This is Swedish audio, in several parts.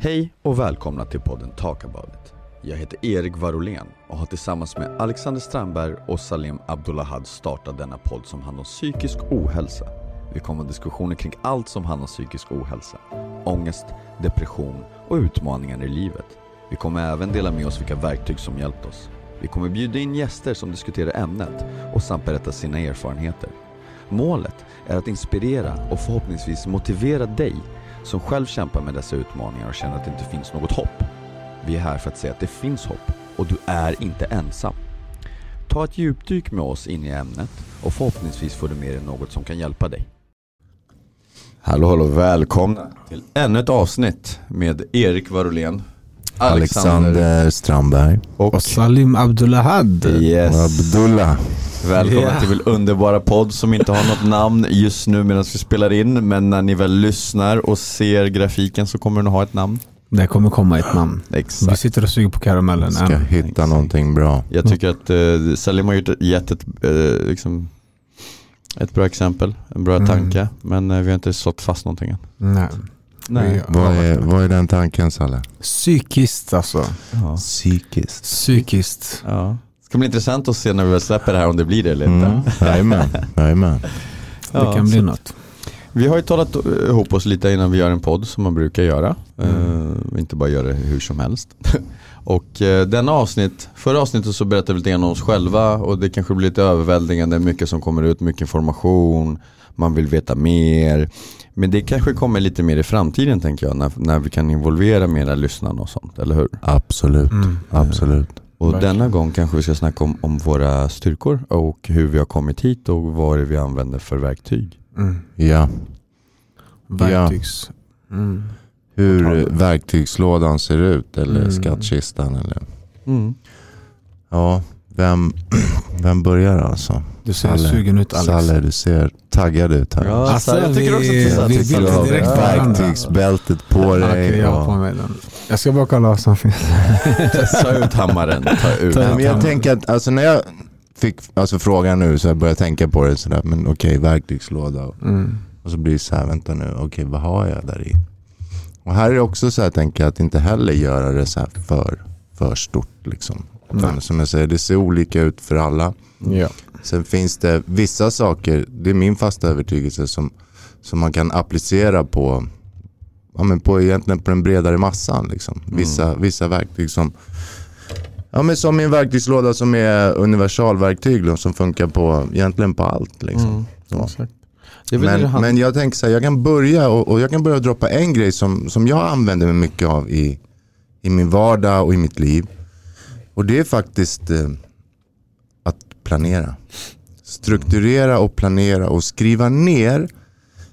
Hej och välkomna till podden Talk about it. Jag heter Erik Varolén och har tillsammans med Alexander Strandberg och Salim Abdullahad startat denna podd som handlar om psykisk ohälsa. Vi kommer ha diskussioner kring allt som handlar om psykisk ohälsa. Ångest, depression och utmaningar i livet. Vi kommer även dela med oss vilka verktyg som hjälpt oss. Vi kommer bjuda in gäster som diskuterar ämnet och samt berätta sina erfarenheter. Målet är att inspirera och förhoppningsvis motivera dig som själv kämpar med dessa utmaningar och känner att det inte finns något hopp. Vi är här för att säga att det finns hopp och du är inte ensam. Ta ett djupdyk med oss in i ämnet och förhoppningsvis får du med dig något som kan hjälpa dig. Hallå hallå, välkomna till ännu ett avsnitt med Erik Varolén, Alexander Strandberg. och, Och Salim Abdullahad. yes. Abdullah. Välkomna Yeah. till vår underbara podd som inte har något namn just nu medan vi spelar in men när ni väl lyssnar och ser grafiken så kommer den att ha ett namn. Det kommer komma ett namn. Vi Exakt. sitter och suger på karamellen Ska än. hitta Exakt. någonting bra. Jag tycker att eh, Salim har gjort, gett ett, eh, liksom, ett bra exempel, en bra Mm. tanke men eh, vi har inte sått fast någonting än. Nej. Nej. Vad är, vad är den tanken Salle? Psykiskt alltså. Ja. Psykiskt. Psykiskt. ja. Det ska bli intressant att se när vi väl släpper det här om det blir det eller inte. Mm. Jajamän. Jajamän. Ja, det kan bli något. Vi har ju talat eh, ihop oss lite innan vi gör en podd som man brukar göra. Mm. Eh, inte bara göra det hur som helst. och uh, denna avsnitt, förra avsnittet så berättade vi lite grann om oss själva och det kanske blir lite överväldigande, mycket som kommer ut, mycket information, man vill veta mer. Men det kanske kommer lite mer i framtiden tänker jag, när, när vi kan involvera mera lyssnarna och sånt, eller hur? Absolut. Mm. Absolut. Och Verkligen. denna gång kanske vi ska snacka om, om våra styrkor och hur vi har kommit hit och vad det vi använder för verktyg. Mm. Ja. Verktygs. Mm. Hur verktygslådan ser ut eller Mm. skattkistan eller. Mm. Ja, vem, vem börjar alltså? Du ser Salle. sugen ut Alex. Salle, du ser taggad ut här. Ja, Alltså, jag tycker också att det är vi vill direkt på. Verktygsbältet på dig. Okej, jag har på mig den. Jag ska bara kolla vad som finns. Ta ut hammaren, ta ut Ta ut Men jag hammaren. tänker att alltså, när jag fick alltså, frågan nu så jag började tänka på det sådär. Men okej, verktygslåda. Och, Mm. och så blir det så här, vänta nu, okej vad har jag där i? Och här är det också så här, tänker jag, att inte heller göra det så här för, för stort. Liksom. Nej. som jag säger, det ser olika ut för alla. Ja. Sen finns det vissa saker, det är min fasta övertygelse, som, som man kan applicera på, ja, men på, egentligen på den bredare massan. Liksom. Vissa, vissa verktyg som, ja, men som min verktygslåda som är universalverktyg då, som funkar på, egentligen på allt. Liksom. Mm. Ja. Men, men jag tänker så här, jag kan börja och, och jag kan börja droppa en grej som, som jag använder mig mycket av i, i min vardag och i mitt liv. Och det är faktiskt eh, att planera. Strukturera och planera och skriva ner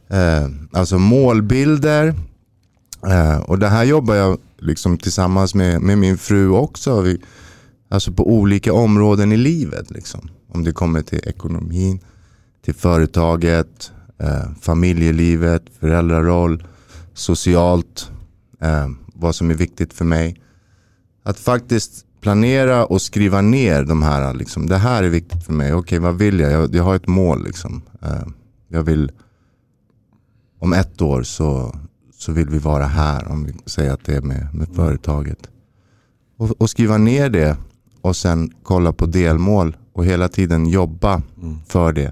eh, alltså målbilder. Eh, och det här jobbar jag liksom tillsammans med, med min fru också. Vi, alltså på olika områden i livet. Liksom. Om det kommer till ekonomin, till företaget, eh, familjelivet, föräldraroll, socialt, eh, vad som är viktigt för mig. Att faktiskt planera och skriva ner de här, liksom, det här är viktigt för mig, okej vad vill jag? Jag, jag har ett mål liksom. Eh, jag vill, om ett år så, så vill vi vara här, om vi säger att det är med, med företaget. Och, och skriva ner det och sen kolla på delmål och hela tiden jobba Mm. för det.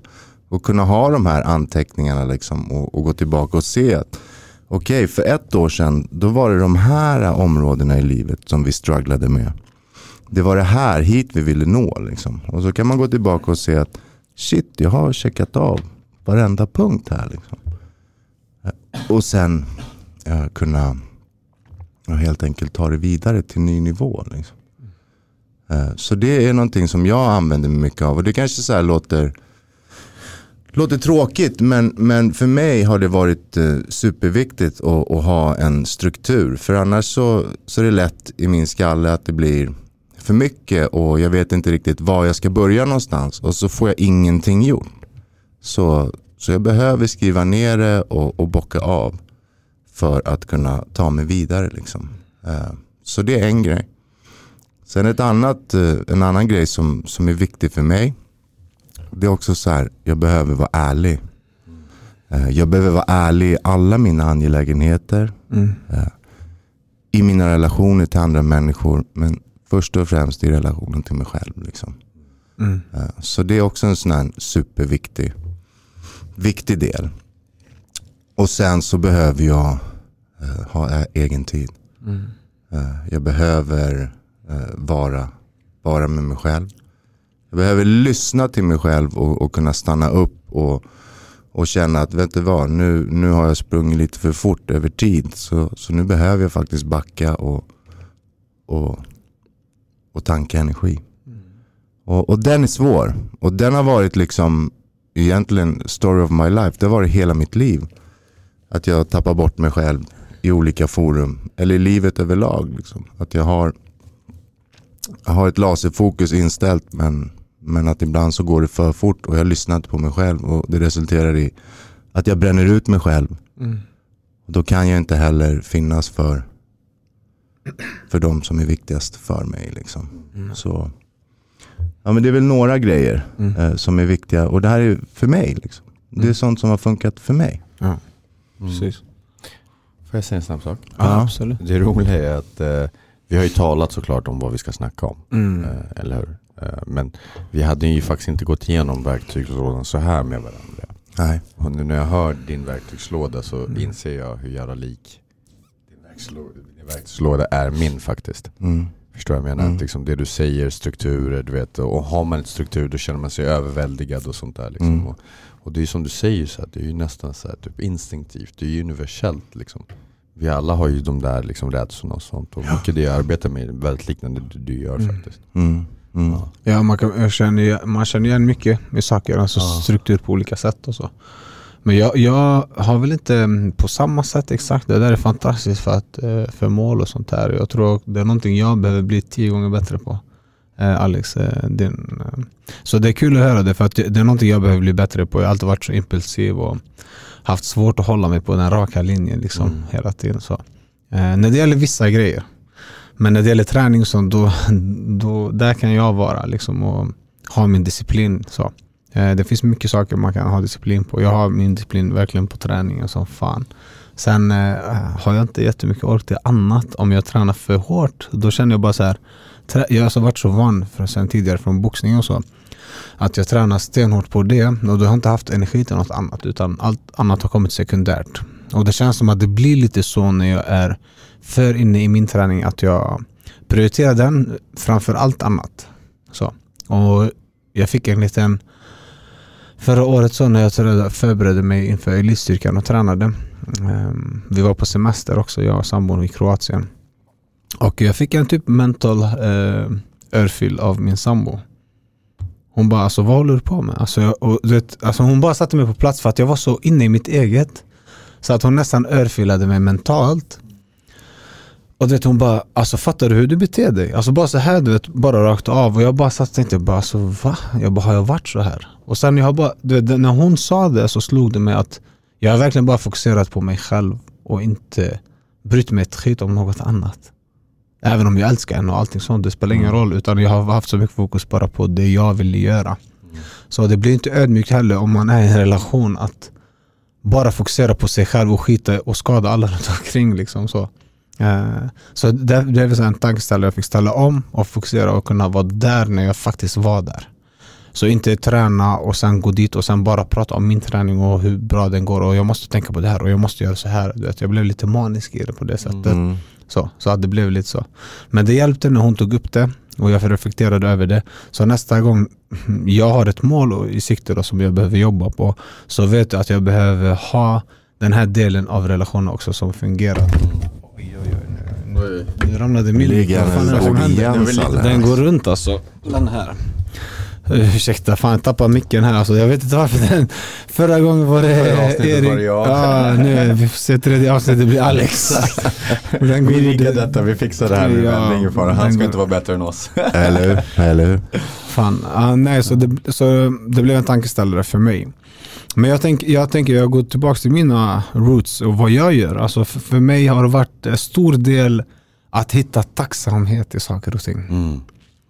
Och kunna ha de här anteckningarna liksom och, och gå tillbaka och se att okej, för ett år sedan då var det de här områdena i livet som vi strugglade med. Det var det här hit vi ville nå. Liksom. Och så kan man gå tillbaka och se att shit, jag har checkat av varenda punkt här. Liksom. Eh, och sen eh, kunna ja, helt enkelt ta det vidare till ny nivå. Liksom. Eh, Så det är någonting som jag använder mig mycket av. Och det kanske så här låter, låter tråkigt men, men för mig har det varit eh, superviktigt att, att ha en struktur. För annars så, så är det lätt i min skalle att det blir för mycket och jag vet inte riktigt var jag ska börja någonstans. Och så får jag ingenting gjort. Så, så jag behöver skriva ner det och, och bocka av för att kunna ta mig vidare. Liksom. Eh, Så det är en grej. Sen ett annat, eh, en annan grej som, som är viktig för mig. Det är också så här, jag behöver vara ärlig. Eh, Jag behöver vara ärlig i alla mina angelägenheter. Mm. I mina relationer till andra människor. Men först och främst i relationen till mig själv. Liksom. Mm. Eh, Så det är också en sån här superviktig viktig del. Och sen så behöver jag eh, ha egen tid. Mm. Eh, jag behöver eh, vara, vara med mig själv. Jag behöver lyssna till mig själv och, och kunna stanna upp och, och känna att vet du vad, nu, nu har jag sprungit lite för fort över tid. Så, så nu behöver jag faktiskt backa och, och, och tanka energi. Och, och den är svår. Och den har varit liksom egentligen story of my life. Det har varit hela mitt liv. Att jag tappar bort mig själv i olika forum. Eller i livet överlag. Liksom. Att jag har, jag har ett laserfokus inställt men, men att ibland så går det för fort och jag lyssnar inte på mig själv. Och det resulterar i att jag bränner ut mig själv. Mm. Då kan jag inte heller finnas för, för de som är viktigast för mig. Liksom. Mm. Så, ja, men det är väl några grejer Mm. eh, som är viktiga. Och det här är för mig. Liksom. Det är Mm. sånt som har funkat för mig. Ja, Mm. precis. Får jag säga en snabb sak? Ja, absolut. Det roliga är att eh, vi har ju talat såklart om vad vi ska snacka om. Mm. Eh, eller hur? Eh, men vi hade ju faktiskt inte gått igenom verktygslådan så här med varandra. Nej. Och nu när jag hör din verktygslåda så Mm. inser jag hur jävla lik din verktygslåda, verktygslåda är min faktiskt. Mm. Förstår jag vad jag menar? Mm. Att liksom det du säger, strukturer, du vet. Och har man ett struktur då känner man sig överväldigad och sånt där. Liksom. Mm. Och, och det är som du säger, så här, det är ju nästan så här, typ instinktivt. Det är ju universellt. Liksom. Vi alla har ju de där liksom, rädslorna och sånt. Och mycket det jag arbetar med är väldigt liknande det du gör Mm. faktiskt. Mm. Mm. Ja. Ja, man, kan, jag känner, man känner igen mycket med saker, alltså Ja. struktur på olika sätt och så. Men jag, jag har väl inte mm, på samma sätt exakt, det där är fantastiskt för, att, eh, för mål och sånt där. Jag tror det är någonting jag behöver bli tio gånger bättre på. Eh, Alex, eh, din, så det är kul att höra det för att det är någonting jag behöver bli bättre på. Jag har alltid varit så impulsiv och haft svårt att hålla mig på den raka linjen liksom Mm. hela tiden. Så. Eh, när det gäller vissa grejer. Men när det gäller träning sånt, då, då, där kan jag vara liksom och ha min disciplin. Så. Eh, det finns mycket saker man kan ha disciplin på. Jag har min disciplin verkligen på träningen som fan. Sen eh, har jag inte jättemycket ork till annat. Om jag tränar för hårt, då känner jag bara så här. Jag har alltså varit så van sen tidigare från boxning och så. Att jag tränar stenhårt på det och då har jag inte haft energi till något annat utan allt annat har kommit sekundärt. Och det känns som att det blir lite så när jag är för inne i min träning att jag prioriterar den framför allt annat. Så. Och jag fick en liten Förra året så när jag förberedde mig inför elitstyrkan och tränade ehm, Vi var på semester också, jag och sambon i Kroatien. Och jag fick en typ mental eh, örfil av min sambo. Hon bara alltså vad håller du på med? Alltså, jag, och, du vet, alltså hon bara satte mig på plats för att jag var så inne i mitt eget. Så att hon nästan örfilade mig mentalt och du vet hon bara, alltså fattar du hur du beter dig? Alltså bara så här du vet, bara rakt av. Och jag bara satt och tänkte, bara, alltså va? Jag bara, har jag varit så här? Och sen jag bara, du vet, när hon sa det så slog det mig att jag har verkligen bara fokuserat på mig själv och inte brytt mig ett skit om något annat. Även om jag älskar henne och allting sånt, det spelar ingen Mm. roll. Utan jag har haft så mycket fokus bara på det jag ville göra. Så det blir inte ödmjukt heller om man är i en relation att bara fokusera på sig själv och skita och skada alla runt omkring. Liksom, så. Eh, så det, det är väl så en tankeställare jag fick ställa om och fokusera och kunna vara där när jag faktiskt var där. Så inte träna och sen gå dit och sen bara prata om min träning och hur bra den går och jag måste tänka på det här och jag måste göra så här. Jag blev lite manisk i det på det sättet. Mm. Så, så att det blev lite så. Men det hjälpte när hon tog upp det och jag reflekterade över det. Så nästa gång jag har ett mål i sikte då, som jag behöver jobba på så vet jag att jag behöver ha den här delen av relationen också som fungerar. Oj, nu, ramlade min Ligger Vad fan är det som händer? Den går runt alltså. Den här. Uh, ursäkta, fan jag tappade micken här alltså. Jag vet inte varför den... Förra gången var det Förra avsnittet var det jag. Ja, nu vi får se tredje avsnittet blir Alex. Den Vi riggar detta, vi fixar det här nu. Ja, det är ingen fara. Han ska inte vara bättre än oss. Eller hur? Eller hur? Fan, ah, nej så det, så det blev en tankeställare för mig. Men jag, tänk, jag tänker, jag går tillbaka till mina roots och vad jag gör. Alltså för, för mig har det varit en stor del att hitta tacksamhet i saker och ting. Mm.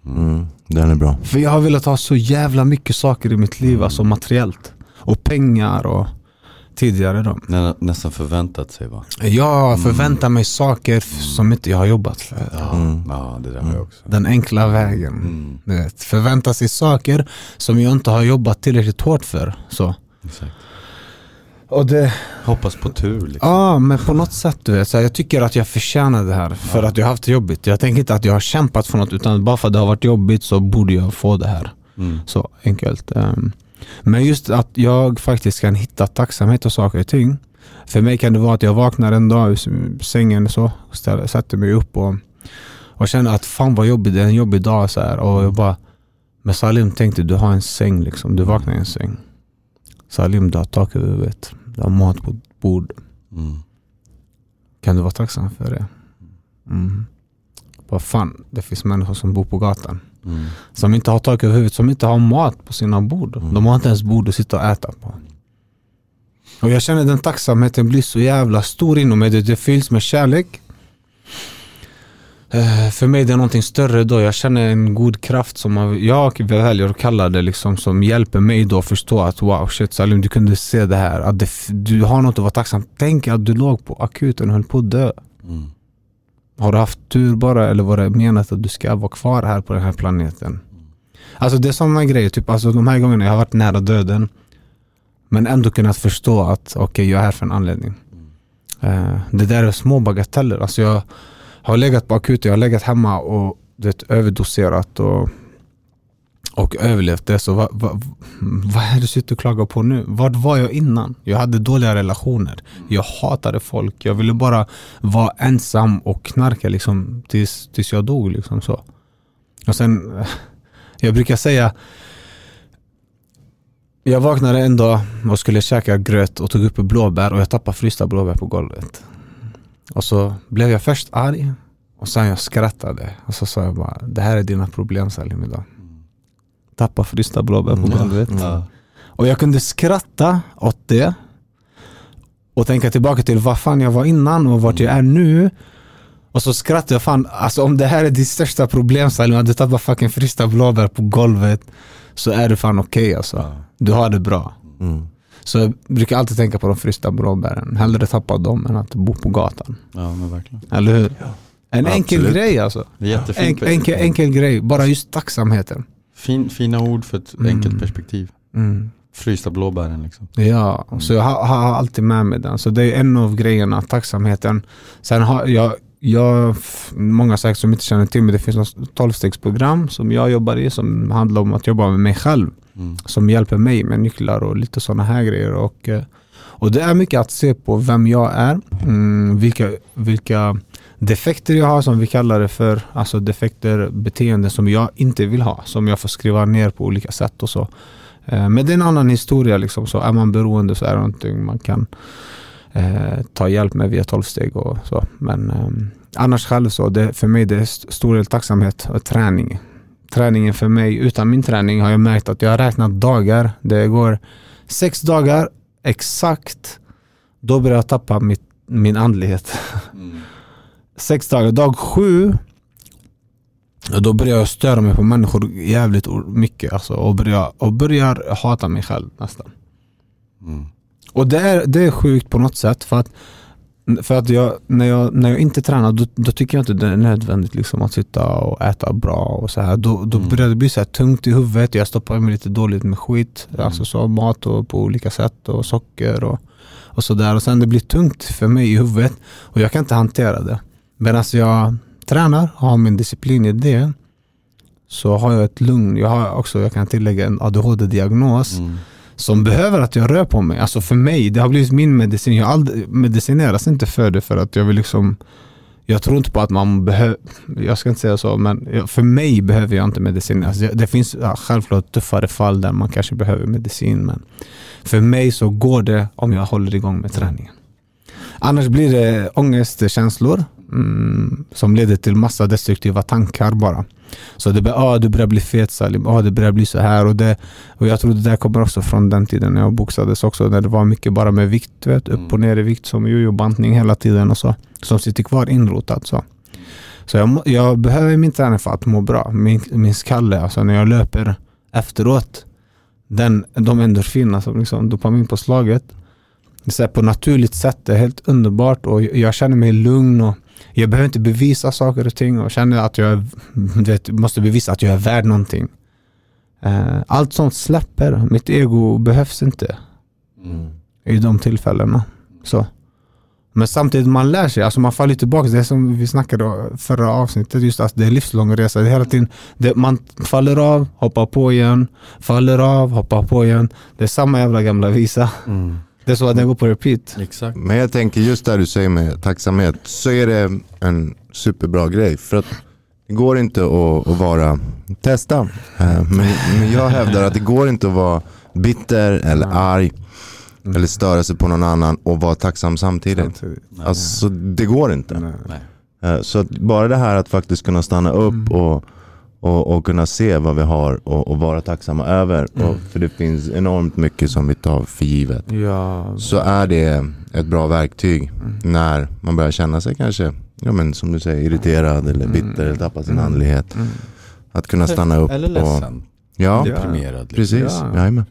Mm. Den är bra. För jag har velat ha så jävla mycket saker i mitt liv, alltså materiellt. Och pengar och tidigare då. Nä, nästan förväntat sig va? Jag förväntar mig saker f- som inte jag har jobbat för. Ja, ja det där har jag också. Den enkla vägen. Mm, vet, förvänta sig saker som jag inte har jobbat tillräckligt hårt för. Så. Exakt. Och det, Hoppas på tur liksom. ja, men på något sätt, du vet, så här, jag tycker att jag förtjänar det här för att jag har haft det jobbigt. Jag tänker inte att jag har kämpat för något utan bara för att det har varit jobbigt så borde jag få det här. Mm. Så enkelt. Ehm, Men just att jag faktiskt kan hitta tacksamhet och saker och ting. För mig kan det vara att jag vaknar en dag ur sängen så, ställer, sätter mig upp och, och känner att fan vad jobbigt, det är en jobbig dag. Så här. Och jag bara, men Salim tänkte du har en säng liksom, du vaknar i en säng. Salim du har tak över huvudet, du har mat på bord. Mm. Kan du vara tacksam för det? Mm. Vad fan, det finns människor som bor på gatan. Mm. Som inte har tak över huvudet, som inte har mat på sina bord. Mm. De har inte ens bord att sitta och äta på. Och jag känner den tacksamheten blir så jävla stor inom mig. Det, det fylls med kärlek. Eh, För mig är det någonting större då. Jag känner en god kraft som jag väljer att kalla det liksom, som hjälper mig då att förstå att wow shit Salim du kunde se det här. Att det, du har något att vara tacksam Tänk att du låg på akuten och höll på att dö. Mm. Har du haft tur bara eller var det menat att du ska vara kvar här på den här planeten? Alltså det är sådana grejer, typ alltså de här gångerna jag har varit nära döden men ändå kunnat förstå att okej jag är här för en anledning. Eh, det där är små bagateller. Alltså jag har legat på akuten, jag har legat hemma och det, överdoserat och, och överlevt det. Så vad, vad, vad är det du sitter och klagar på nu? Vart var jag innan? Jag hade dåliga relationer. Jag hatade folk. Jag ville bara vara ensam och knarka liksom, tills, tills jag dog. Liksom, så. Och sen, jag brukar säga jag vaknade en dag och skulle käka gröt och tog upp blåbär och jag tappade frysta blåbär på golvet. Och så blev jag först arg och sen jag skrattade och så sa jag bara Det här är dina problem Salim idag. Tappa frysta blåbär på Ja. golvet. Ja. Och jag kunde skratta åt det och tänka tillbaka till vad fan jag var innan och vart jag är nu. Och så skrattade jag fan, alltså om det här är ditt största problem Salim, att du tappar fucking frysta blåbär på golvet så är det fan okej alltså. Ja. Du har det bra. Mm. Så jag brukar alltid tänka på de frysta blåbären. Hellre tappa dem än att bo på gatan. ja, men verkligen. Eller hur? En enkel Absolut. grej alltså. Det är jättefint. En, enkel, enkel grej, bara just tacksamheten. Fin, fina ord för ett Mm. enkelt perspektiv. Mm. Frysta blåbären liksom. Ja, så jag har, har alltid med mig den. Så det är en av grejerna, tacksamheten. Sen har jag, jag många säkert som inte känner till mig, det finns något tolvstegsprogram som jag jobbar i som handlar om att jobba med mig själv. Mm. Som hjälper mig med nycklar och lite sådana här grejer. Och, eh, och det är mycket att se på vem jag är, mm, vilka, vilka defekter jag har som vi kallar det för. Alltså defekter, beteenden som jag inte vill ha. Som jag får skriva ner på olika sätt och så. Eh, men det är en annan historia. Liksom. Så är man beroende så är det någonting man kan eh, ta hjälp med via tolvsteg och så. Men eh, annars själv så, det, för mig det är det stor del tacksamhet och träning. Träningen för mig, utan min träning har jag märkt att jag har räknat dagar. Det går sex dagar exakt. Då börjar jag tappa mitt, min andlighet. Mm. Sex dagar, dag sju då börjar jag störa mig på människor jävligt mycket alltså, och, börjar, och börjar hata mig själv nästan. Mm. Och det är, det är sjukt på något sätt för att, för att jag, när, jag, när jag inte tränar då, då tycker jag inte det är nödvändigt liksom att sitta och äta bra och så här. Då, då Mm. börjar det bli så här tungt i huvudet, jag stoppar mig lite dåligt med skit, Mm. alltså så mat och på olika sätt och socker och, och sådär. Och sen det blir tungt för mig i huvudet och jag kan inte hantera det. Medan jag tränar, har min disciplin i det, så har jag ett lugn. Jag har också, jag kan tillägga en ADHD-diagnos Mm som behöver att jag rör på mig. Alltså för mig, det har blivit min medicin. Jag aldrig, medicineras inte för det för att jag vill liksom jag tror inte på att man behöver, jag ska inte säga så, men för mig behöver jag inte medicin. Alltså, det, det finns ja, självklart tuffare fall där man kanske behöver medicin, men för mig så går det om jag håller igång med träningen. Annars blir det ångestkänslor mm, som leder till massa destruktiva tankar bara. Så det blir, ah, du börjar bli fet Salim, ah, det börjar bli så här och det och jag tror det där kommer också från den tiden när jag boxades också, när det var mycket bara med vikt, du vet, upp och ner i vikt som jojo-bantning hela tiden och så. Som sitter kvar inrotat så. Så jag, jag behöver min träning för att må bra. Min, min skalle, alltså när jag löper efteråt, den, de endorfinerna, som liksom dopaminpåslaget, så här, på naturligt sätt. Det är helt underbart och jag känner mig lugn och jag behöver inte bevisa saker och ting och känner att jag vet, måste bevisa att jag är värd någonting. Eh, Allt sånt släpper. Mitt ego behövs inte Mm. i de tillfällena. Så. Men samtidigt man lär sig, alltså man faller tillbaka. Det är som vi snackade om förra avsnittet, just att det är livslång resa. Det är hela tiden, det, man faller av, hoppar på igen, faller av, hoppar på igen. Det är samma jävla gamla visa. Mm. Det är så att den går på repeat. Exakt. Men jag tänker just där du säger med tacksamhet så är det en superbra grej. För att det går inte att, att vara, testa. Eh, Men, men jag hävdar att det går inte att vara bitter eller arg eller störa sig på någon annan och vara tacksam samtidigt. Samtidigt. Alltså det går inte. Nej. Eh, Så bara det här att faktiskt kunna stanna upp och, och, och kunna se vad vi har och, och vara tacksamma över. Och, för det finns enormt mycket som vi tar för givet. Ja, Så är det ett bra verktyg när man börjar känna sig kanske, ja men som du säger, irriterad eller bitter eller tappar sin andlighet. Att kunna stanna upp Eller och... ledsen. Ja, Deprimerad. Liksom. precis. Ja. Jajamän.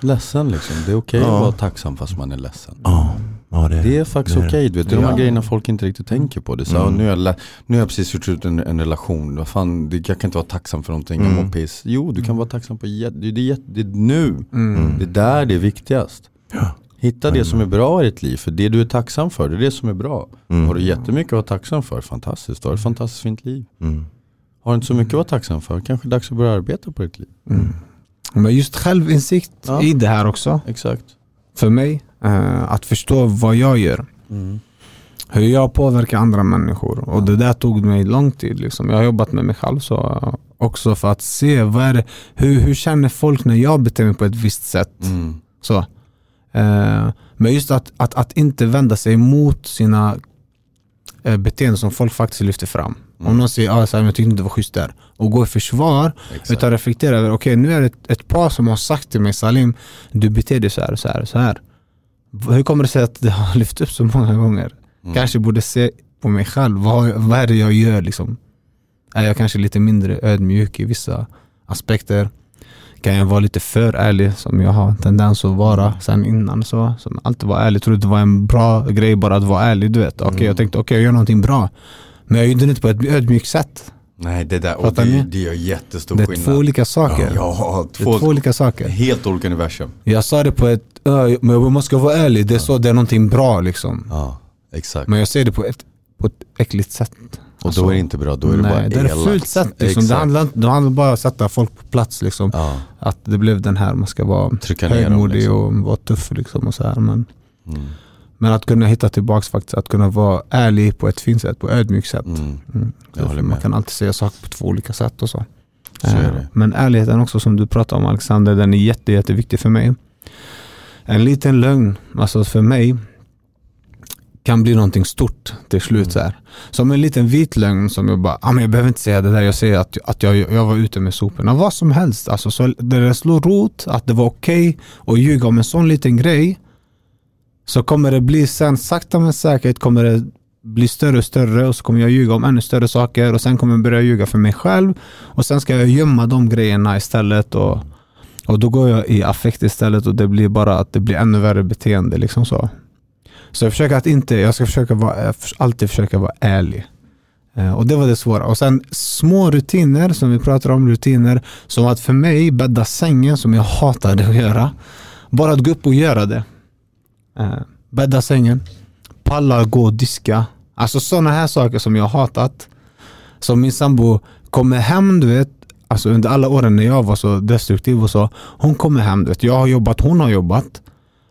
Ledsen liksom. Det är okej Ja. att vara tacksam fast man är ledsen. Ja, ja det, Det är faktiskt det det. okej, du vet. Det är de här Ja. grejerna folk inte riktigt tänker på. Det så, Mm. nu, har jag, nu har jag precis gjort ut en, en relation, vad fan, det, jag kan inte vara tacksam för någonting, jag Mm. mår piss. Jo, du kan vara tacksam på det, det, det är nu. Mm. Det är där det är viktigast. Ja. Hitta det som är bra i ditt liv, för det du är tacksam för, det är det som är bra. Mm. Har du jättemycket att vara tacksam för, fantastiskt, då har du ett fantastiskt fint liv. Mm. Har du inte så mycket att vara tacksam för, kanske dags att börja arbeta på ditt liv. Mm. Men just självinsikt Ja. i det här också, Exakt. för mig, eh, att förstå vad jag gör. Hur jag påverkar andra människor. Och det där tog mig lång tid. Liksom. Jag har jobbat med mig själv så eh, också för att se vad är det, hur, hur känner folk när jag beter mig på ett visst sätt. Mm. Så. Eh, men just att, att, att inte vända sig mot sina eh, beteenden som folk faktiskt lyfter fram. Om någon säger ah, så här, "Men jag tyckte inte det var schysst där och gå i försvar Exakt. utan reflektera över, okej nu är det ett, ett par som har sagt till mig Salim, du beter dig så här och så här och så här. Hur kommer det sig att det har lyft upp så många gånger? Mm. Kanske borde se på mig själv, vad, vad är det jag gör liksom? Är jag kanske lite mindre ödmjuk i vissa aspekter? Kan jag vara lite för ärlig som jag har en tendens att vara sen innan så? Som alltid var ärlig, trodde det var en bra grej bara att vara ärlig du vet. Okej Mm. jag tänkte okej jag gör någonting bra. Men jag gjorde det inte på ett ödmjukt sätt. Nej det där, och det, det gör jättestor Det är skillnad. två olika saker. Ja, Det är två, två olika saker. helt olika universum. Jag sa det på ett, "Ö, men man ska vara ärlig, det är så det är någonting bra liksom. Ja, exakt. Men jag säger det på ett, på ett äckligt sätt. och Alltså, då är det inte bra, då är det nej, bara det är elakt. fult sätt. Liksom. Det, handlar, det handlar bara om att sätta folk på plats. Liksom. Ja, Att det blev den här, man ska vara trycka högmodig liksom. och vara tuff. Liksom, och så här. Men, Mm. Men att kunna hitta tillbaks faktiskt, att kunna vara ärlig på ett fint sätt, på ett ödmjukt sätt. Mm. Mm. Man kan alltid säga saker på två olika sätt och så. Så är Eh, det. Men ärligheten också som du pratar om Alexander, den är jätte, jätteviktig för mig. En liten lögn, alltså för mig, kan bli någonting stort till slut. Mm. Så här. Som en liten vit lögn som jag bara, ah, men jag behöver inte säga det där, jag säger att, att jag, jag var ute med soporna. Vad som helst. Alltså, så det slår rot, att det var okej att ljuga om en sån liten grej, så kommer det bli sen, sakta men säkert kommer det bli större och större och så kommer jag ljuga om ännu större saker och sen kommer jag börja ljuga för mig själv och sen ska jag gömma de grejerna istället och, och då går jag i affekt istället och det blir bara att det blir ännu värre beteende liksom så. Så jag försöker att inte, jag ska försöka vara, jag alltid försöka vara ärlig. Eh, och det var det svåra. Och sen små rutiner som vi pratar om, rutiner som att för mig bädda sängen som jag hatade att göra. Bara att gå upp och göra det. Eh, Bädda sängen, palla gå och diska. Alltså sådana här saker som jag hatat. Som min sambo kommer hem, du vet, alltså under alla åren när jag var så destruktiv och så. Hon kommer hem, du vet, jag har jobbat, hon har jobbat.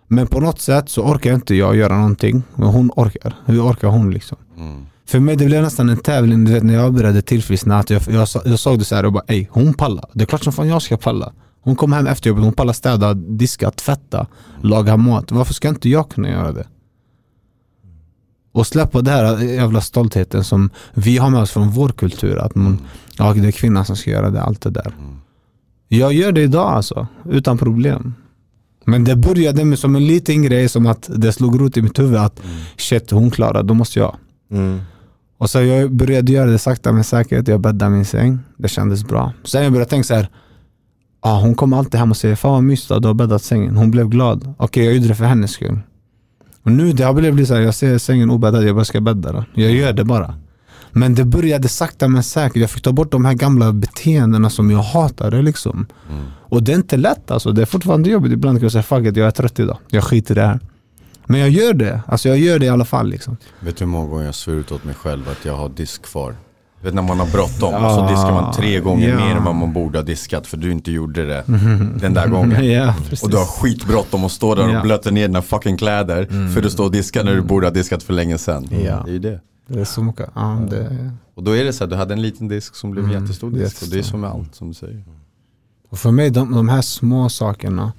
Men på något sätt så orkar inte jag göra någonting. Men hon orkar. Hur orkar hon liksom? Mm. För mig det blev nästan en tävling du vet, när jag började tillfriskna. Att jag, jag, jag såg det så här och bara ey, hon pallar. Det är klart som fan jag ska palla. Hon kom hem efter jobbet, hon pallar städa, diska, tvätta, laga mat. Varför ska inte jag kunna göra det? Och släppa det här jävla stoltheten som vi har med oss från vår kultur. Att man, ja, det är kvinnan som ska göra det, allt det där. Jag gör det idag alltså, utan problem. Men det började med som en liten grej som att det slog rot i mitt huvud att Mm. shit, hon klarar, då måste jag. Mm. Och så jag började göra det sakta men säkert. Jag bäddade min säng. Det kändes bra. Sen jag började tänka så här. Ah, hon kommer alltid hem och säger Fan vad mysigt att du har bäddat sängen. Hon blev glad. Okej jag gjorde det för hennes skull. Och nu det har blivit så här, jag ser sängen obäddad, jag bara ska bädda den. Jag gör det bara. Men det började sakta men säkert. Jag fick ta bort de här gamla beteendena som jag hatade liksom. Mm. Och det är inte lätt alltså. Det är fortfarande jobbigt. Ibland kan jag säga fuck it, jag är trött idag. Jag skiter i det här. Men jag gör det. Alltså jag gör det i alla fall liksom. Vet du hur många gånger jag svor ut åt mig själv att jag har disk kvar? Vet när man har bråttom och så diskar man tre gånger Ja. mer än vad man borde ha diskat för du inte gjorde det den där gången. ja. Och du har skitbråttom och står där och Ja. blöter ner dina fucking kläder för du står och diskar när du borde ha diskat för länge sedan. Ja. Det är ju det. Det är så mycket. Ja, det, Och då är det så här, du hade en liten disk som blev Mm, jättestor disk. Och det är jättestor. som med allt som du säger. och för mig, de, de här små sakerna,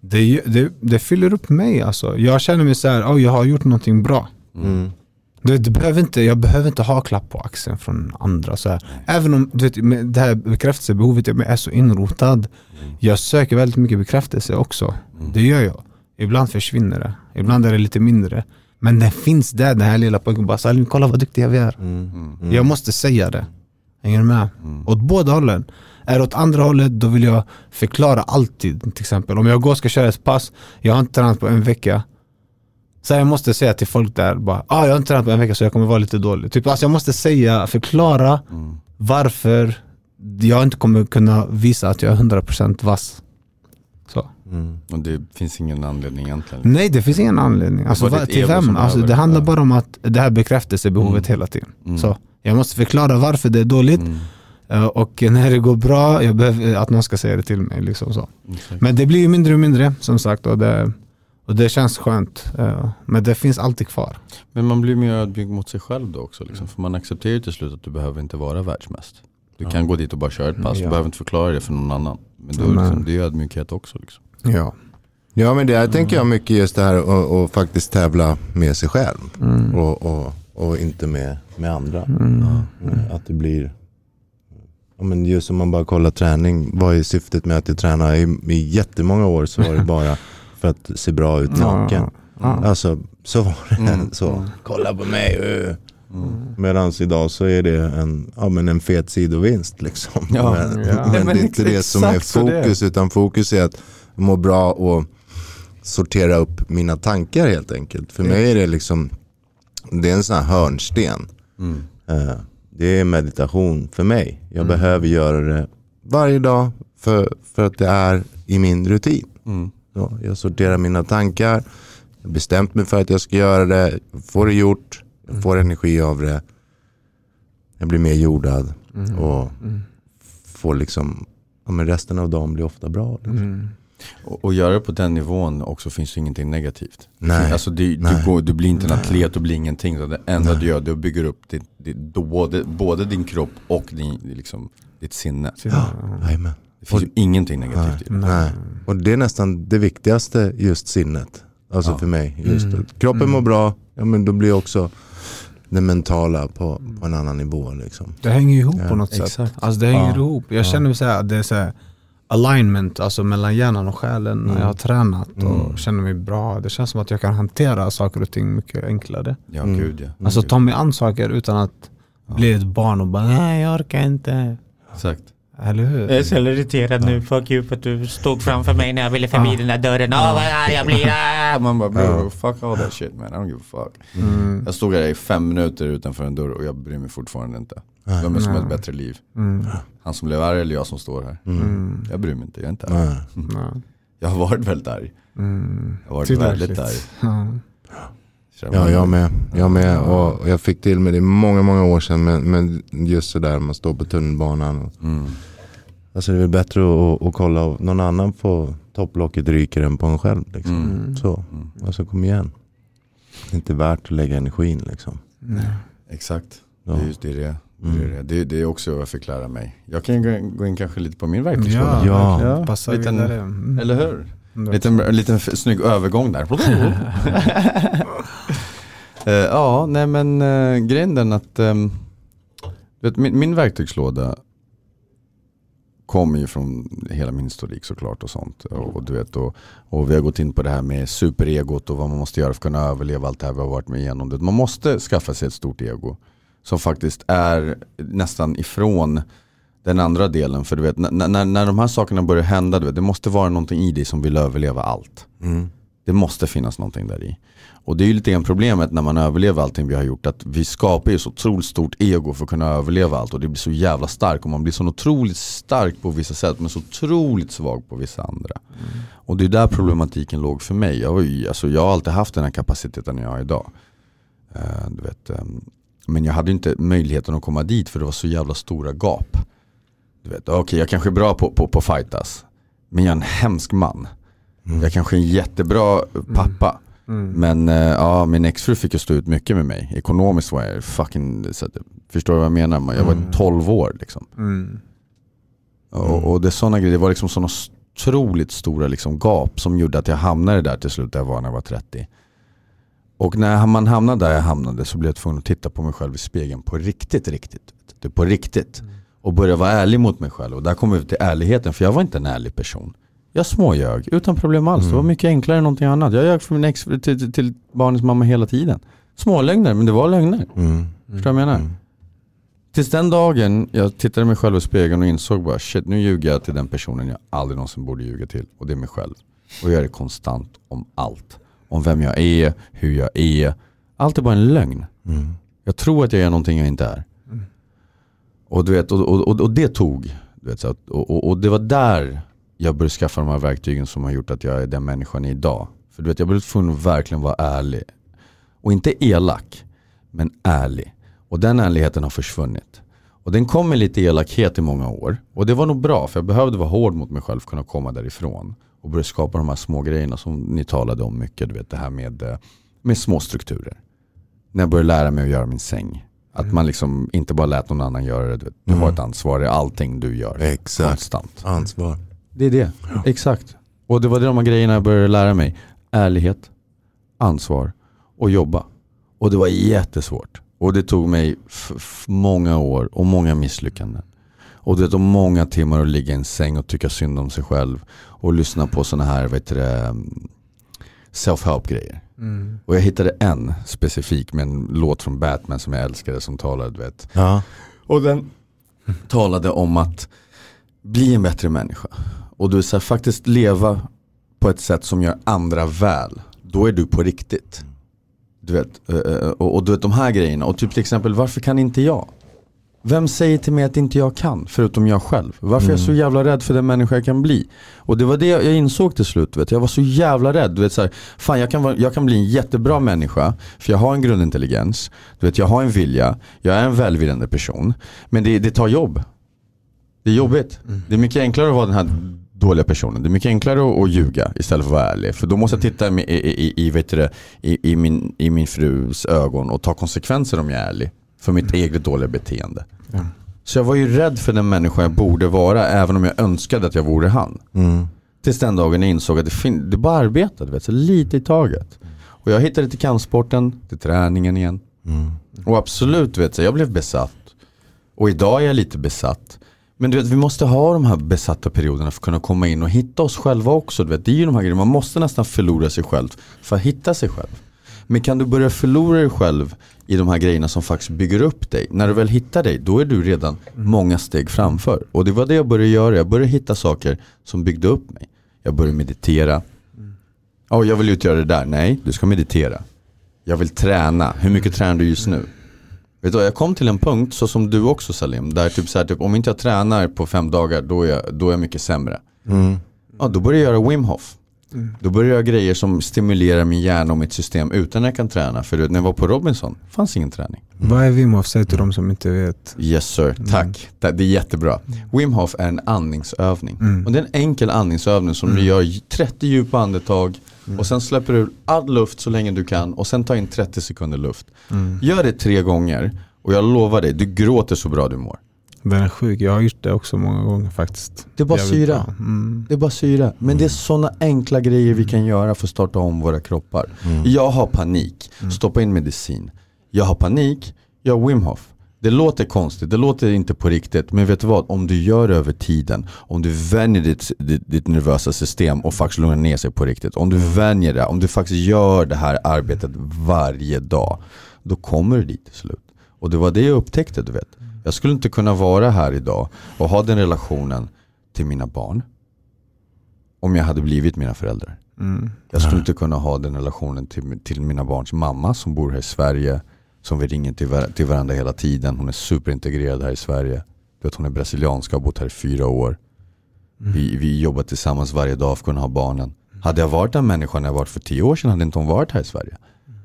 det, det, det fyller upp mig alltså. Jag känner mig så här, oh, jag har gjort någonting bra. Mm. Du det behöver inte, jag behöver inte ha klapp på axeln från andra. Så här. Även om du vet, med det här bekräftelsebehovet jag är så inrotad. Jag söker väldigt mycket bekräftelse också. Det gör jag. Ibland försvinner det. Ibland är det lite mindre. Men den finns där, den här lilla pojken. Bara Salim, kolla vad duktiga vi är. Mm. Jag måste säga det. Hänger du med? Åt båda hållen. Är det åt andra hållet, då vill jag förklara alltid. Till exempel om jag går och ska köra ett pass, jag har inte tränat på en vecka. Så jag måste säga till folk där bara, ah, jag har inte tränat på en vecka så jag kommer vara lite dålig. Typ, alltså jag måste säga, förklara varför jag inte kommer kunna visa att jag är 100% vass. Så. Mm. Och det finns ingen anledning egentligen. Nej det finns ingen anledning. Alltså, ditt till vem? Alltså, det handlar bara om att det här bekräftelsebehovet Mm. hela tiden. Mm. Så, jag måste förklara varför det är dåligt Mm. Eh, Och när det går bra, jag behöver att någon ska säga det till mig. Liksom så. Exakt. Men det blir ju mindre och mindre som sagt och det, och det känns skönt. Eh, Men det finns alltid kvar. Men man blir mer ödmjuk mot sig själv då också. Liksom. För man accepterar ju till slut att du behöver inte vara världsmäst. Du kan gå dit och bara köra ett pass, du Ja. behöver inte förklara det för någon annan. Men då, liksom, det är ju ödmjukhet också. Liksom. Ja. Ja men det här tänker jag mycket just det här att faktiskt tävla med sig själv. Mm. Och, och, och inte med, med andra. Mm. Mm, Att det blir, ja, men just om man bara kollar träning, vad är syftet med att jag tränar? I, I jättemånga år så var det bara för att se bra ut naken. Ja. Alltså så var det. Mm. Så, kolla på mig. Uh. Mm. Medan idag så är det en, ja, men en fet sidovinst liksom. Ja. Men, Ja. men det är inte det som är fokus utan fokus är att må bra och sortera upp mina tankar helt enkelt. För mig är det liksom, det är en sån här hörnsten. Mm. Eh, Det är meditation för mig. Jag Mm. behöver göra det varje dag för, för att det är i min rutin. Mm. Så jag sorterar mina tankar, jag bestämt mig för att jag ska göra det, jag får det gjort, jag får energi av det. Jag blir mer jordad Mm. och får liksom, ja men resten av dagen blir ofta bra. Liksom. Mm. Och, och göra det på den nivån också finns det ingenting negativt. Nej. Alltså det, Nej. du, går, du blir inte en atlet och blir ingenting. Så det enda du gör är att bygga upp ditt, ditt, både, både din kropp och din, liksom, ditt sinne. Jajamän. Det finns ju ingenting negativt i det. Nej. Och det är nästan det viktigaste, just sinnet. Alltså Ja. för mig. Just Mm. kroppen mår bra, ja, men då blir också det mentala på, på en annan nivå. Liksom. Det hänger ju ihop Ja, på något sätt. exakt. Alltså det hänger Ja. ihop. Jag känner så här, att det är så här alignment alltså mellan hjärnan och själen när jag har tränat och Mm. känner mig bra. Det känns som att jag kan hantera saker och ting mycket enklare. Ja, Mm. gud ja. Alltså ta mig an saker utan att bli ett barn och bara nej jag orkar inte. Exakt. Eller hur? Jag är så irriterad nu. Fuck you för att du stod framför mig när jag ville förbi den där dörren. Åh vad arg jag blir. ah. Man bara bro, fuck all that shit man, I don't give a fuck. Mm. Jag stod här i fem minuter utanför en dörr och jag bryr mig fortfarande inte. De är som ett bättre liv. Mm. Han som blev arg eller jag som står här. Mm. Mm. Jag bryr mig inte, jag är inte arg. Jag har varit väldigt arg. Mm. Jag har varit väldigt arg. Ja, jag med. Jag med. Och jag fick till mig det många, många år sedan. Men, men just sådär, man står på tunnelbanan. Och, Mm. Alltså det är väl bättre att, att kolla om någon annan på topplocket ryker än på en själv. Liksom. Mm. Så, Mm. alltså kom igen. Det är inte värt att lägga energin liksom. Nej. Exakt, Ja. det är just det det är. Det, är Mm. det. Det, är också vad jag fick lära mig. Jag kan gå- in kanske lite på min verktygslåda. Ja, Ja. Passa liten-. Mm. Eller hur? Mm. Liten, en liten snygg övergång där. Eh, ja, nej men uh, grejen den att du vet, min, min verktygslåda kommer ju från hela min historik såklart och sånt. Och, och du vet, och, och vi har gått in på det här med superegot och vad man måste göra för att kunna överleva allt det här vi har varit med igenom. Det. Man måste skaffa sig ett stort ego som faktiskt är nästan ifrån den andra delen. För du vet, när, när, när de här sakerna börjar hända, du vet, det måste vara någonting i dig som vill överleva allt. Mm. Det måste finnas någonting där i. Och det är ju lite grann problemet när man överlever allting vi har gjort. Att vi skapar ju så otroligt stort ego för att kunna överleva allt. Och det blir så jävla starkt. Och man blir så otroligt stark på vissa sätt men så otroligt svag på vissa andra. Och det är där problematiken låg för mig. Jag, var ju, alltså, jag har alltid haft den här kapaciteten jag har idag. Eh, du vet, ehm, men jag hade inte möjligheten att komma dit för det var så jävla stora gap. Du vet, okej jag kanske är bra på, på, på fightas. Men jag är en hemsk man. Jag kanske är en jättebra pappa. Men eh, ja, min exfru fick ju stå ut mycket med mig. Ekonomiskt var jag fucking, så att, förstår du vad jag menar? Jag var 12 år liksom. Mm. Och, och det är sådana grejer, det var liksom sådana otroligt stora liksom gap som gjorde att jag hamnade där till slut där jag var när jag var 30. Och när man hamnade där jag hamnade så blev jag tvungen att titta på mig själv i spegeln på riktigt, riktigt. Det på riktigt. Och börja vara ärlig mot mig själv. Och där kommer vi till ärligheten, för jag var inte en ärlig person. Jag småljög utan problem alls. Det var mycket enklare än någonting annat. Jag ljög för min ex till, till, barnens mamma hela tiden. Smålögner, men det var lögner. Mm. Förstår du vad jag menar? Tills den dagen jag tittade mig själv i spegeln och insåg bara shit nu ljuger jag till den personen jag aldrig någonsin borde ljuga till. Och det är mig själv. Och jag gör det konstant om allt. Om vem jag är, hur jag är. Allt är bara en lögn. Mm. Jag tror att jag är någonting jag inte är. Och, du vet, och, och, och, och det tog. Du vet, så att, och, och, och det var där jag började skaffa de här verktygen som har gjort att jag är den människan idag. För du vet, jag blev tvungen att verkligen vara ärlig. Och inte elak, men ärlig. Och den ärligheten har försvunnit. Och den kom med lite elakhet i många år. Och det var nog bra, för jag behövde vara hård mot mig själv för att kunna komma därifrån. Och börja skapa de här små grejerna som ni talade om mycket. Du vet det här med, eh, med små strukturer. När jag började lära mig att göra min säng. Att man liksom inte bara lät någon annan göra det. Du, vet. du har ett ansvar i allting du gör. Exakt. Konstant. Ansvar. Det är det, exakt. Och det var de här grejerna jag började lära mig. Ärlighet, ansvar och jobba. Och det var jättesvårt. Och det tog mig många år och många misslyckanden. Och det tog många timmar att ligga i en säng och tycka synd om sig själv. Och lyssna på sådana här vet du, mm, self-help grejer. Och jag hittade en specifik med en låt från Batman som jag älskade som talade, du vet. Ja. Och den talade om att bli en bättre människa. Och du så faktiskt leva på ett sätt som gör andra väl. Då är du på riktigt. Du vet, eh, eh, och, och du vet de här grejerna. Och typ till exempel, varför kan inte jag? Vem säger till mig att inte jag kan, förutom jag själv? Varför är jag så jävla rädd för den människa jag kan bli? Och det var det jag insåg till slut, vet. jag var så jävla rädd. Du vet, så här, fan, jag, kan vara, jag kan bli en jättebra människa, för jag har en grundintelligens. Du vet, jag har en vilja, jag är en välvilande person. Men det, det tar jobb. Det är jobbigt. Det är mycket enklare att vara den här dåliga personen. Det är mycket enklare att, att ljuga istället för att vara ärlig. För då måste jag titta i, i, i, vet det, i, i, min, i min frus ögon och ta konsekvenser om jag är ärlig. För mitt eget dåliga beteende. Ja. Så jag var ju rädd för den människa jag borde vara även om jag önskade att jag vore han. Mm. Tills den dagen jag insåg att det, fin- det bara arbetade, vet, så lite i taget. Och jag hittade till kampsporten, till träningen igen. Mm. Och absolut, vet, så jag blev besatt. Och idag är jag lite besatt. Men du vet, vi måste ha de här besatta perioderna för att kunna komma in och hitta oss själva också. Du vet. Det är ju de här grejerna, man måste nästan förlora sig själv för att hitta sig själv. Men kan du börja förlora dig själv i de här grejerna som faktiskt bygger upp dig. När du väl hittar dig, då är du redan många steg framför. Och det var det jag började göra. Jag började hitta saker som byggde upp mig. Jag började meditera. Oh, jag vill ju inte göra det där. Nej, du ska meditera. Jag vill träna. Hur mycket tränar du just nu? Vet du, jag kom till en punkt, så som du också Salim, där typ så här, typ, om inte jag tränar på fem dagar, då är jag, då är jag mycket sämre. Mm. Ja, då börjar jag göra Wim Hof. Då börjar jag göra grejer som stimulerar min hjärna och mitt system utan att jag kan träna. För när jag var på Robinson, fanns ingen träning. Vad är Wim Hof? Säg till de som inte vet. Yes sir, tack. Det det är jättebra. Wim Hof är en andningsövning. Mm. Och det är en enkel andningsövning som du gör 30 djupa andetag och sen släpper du all luft så länge du kan och sen tar in 30 sekunder luft. Gör det tre gånger och jag lovar dig, du gråter så bra du mår. Den är sjuk. Jag har gjort det också många gånger faktiskt. Det är bara syra. Mm. Det är bara syra. Men det är sådana enkla grejer vi kan göra för att starta om våra kroppar. Jag har panik, stoppa in medicin. Jag har panik, jag har Wim Hof. Det låter konstigt, det låter inte på riktigt. Men vet du vad? Om du gör det över tiden, om du vänjer ditt, ditt, ditt nervösa system och faktiskt lugnar ner sig på riktigt. Om du vänjer det, om du faktiskt gör det här arbetet varje dag. Då kommer du dit till slut. Och det var det jag upptäckte, du vet. Jag skulle inte kunna vara här idag och ha den relationen till mina barn om jag hade blivit mina föräldrar. Mm. Jag skulle inte kunna ha den relationen till, till mina barns mamma som bor här i Sverige. Som vi ringer till, var- till varandra hela tiden. Hon är superintegrerad här i Sverige. Du vet, hon är brasilianska och har bott här i fyra år. Vi, vi jobbar tillsammans varje dag för att kunna ha barnen. Hade jag varit den människan jag varit för tio år sedan hade inte hon varit här i Sverige.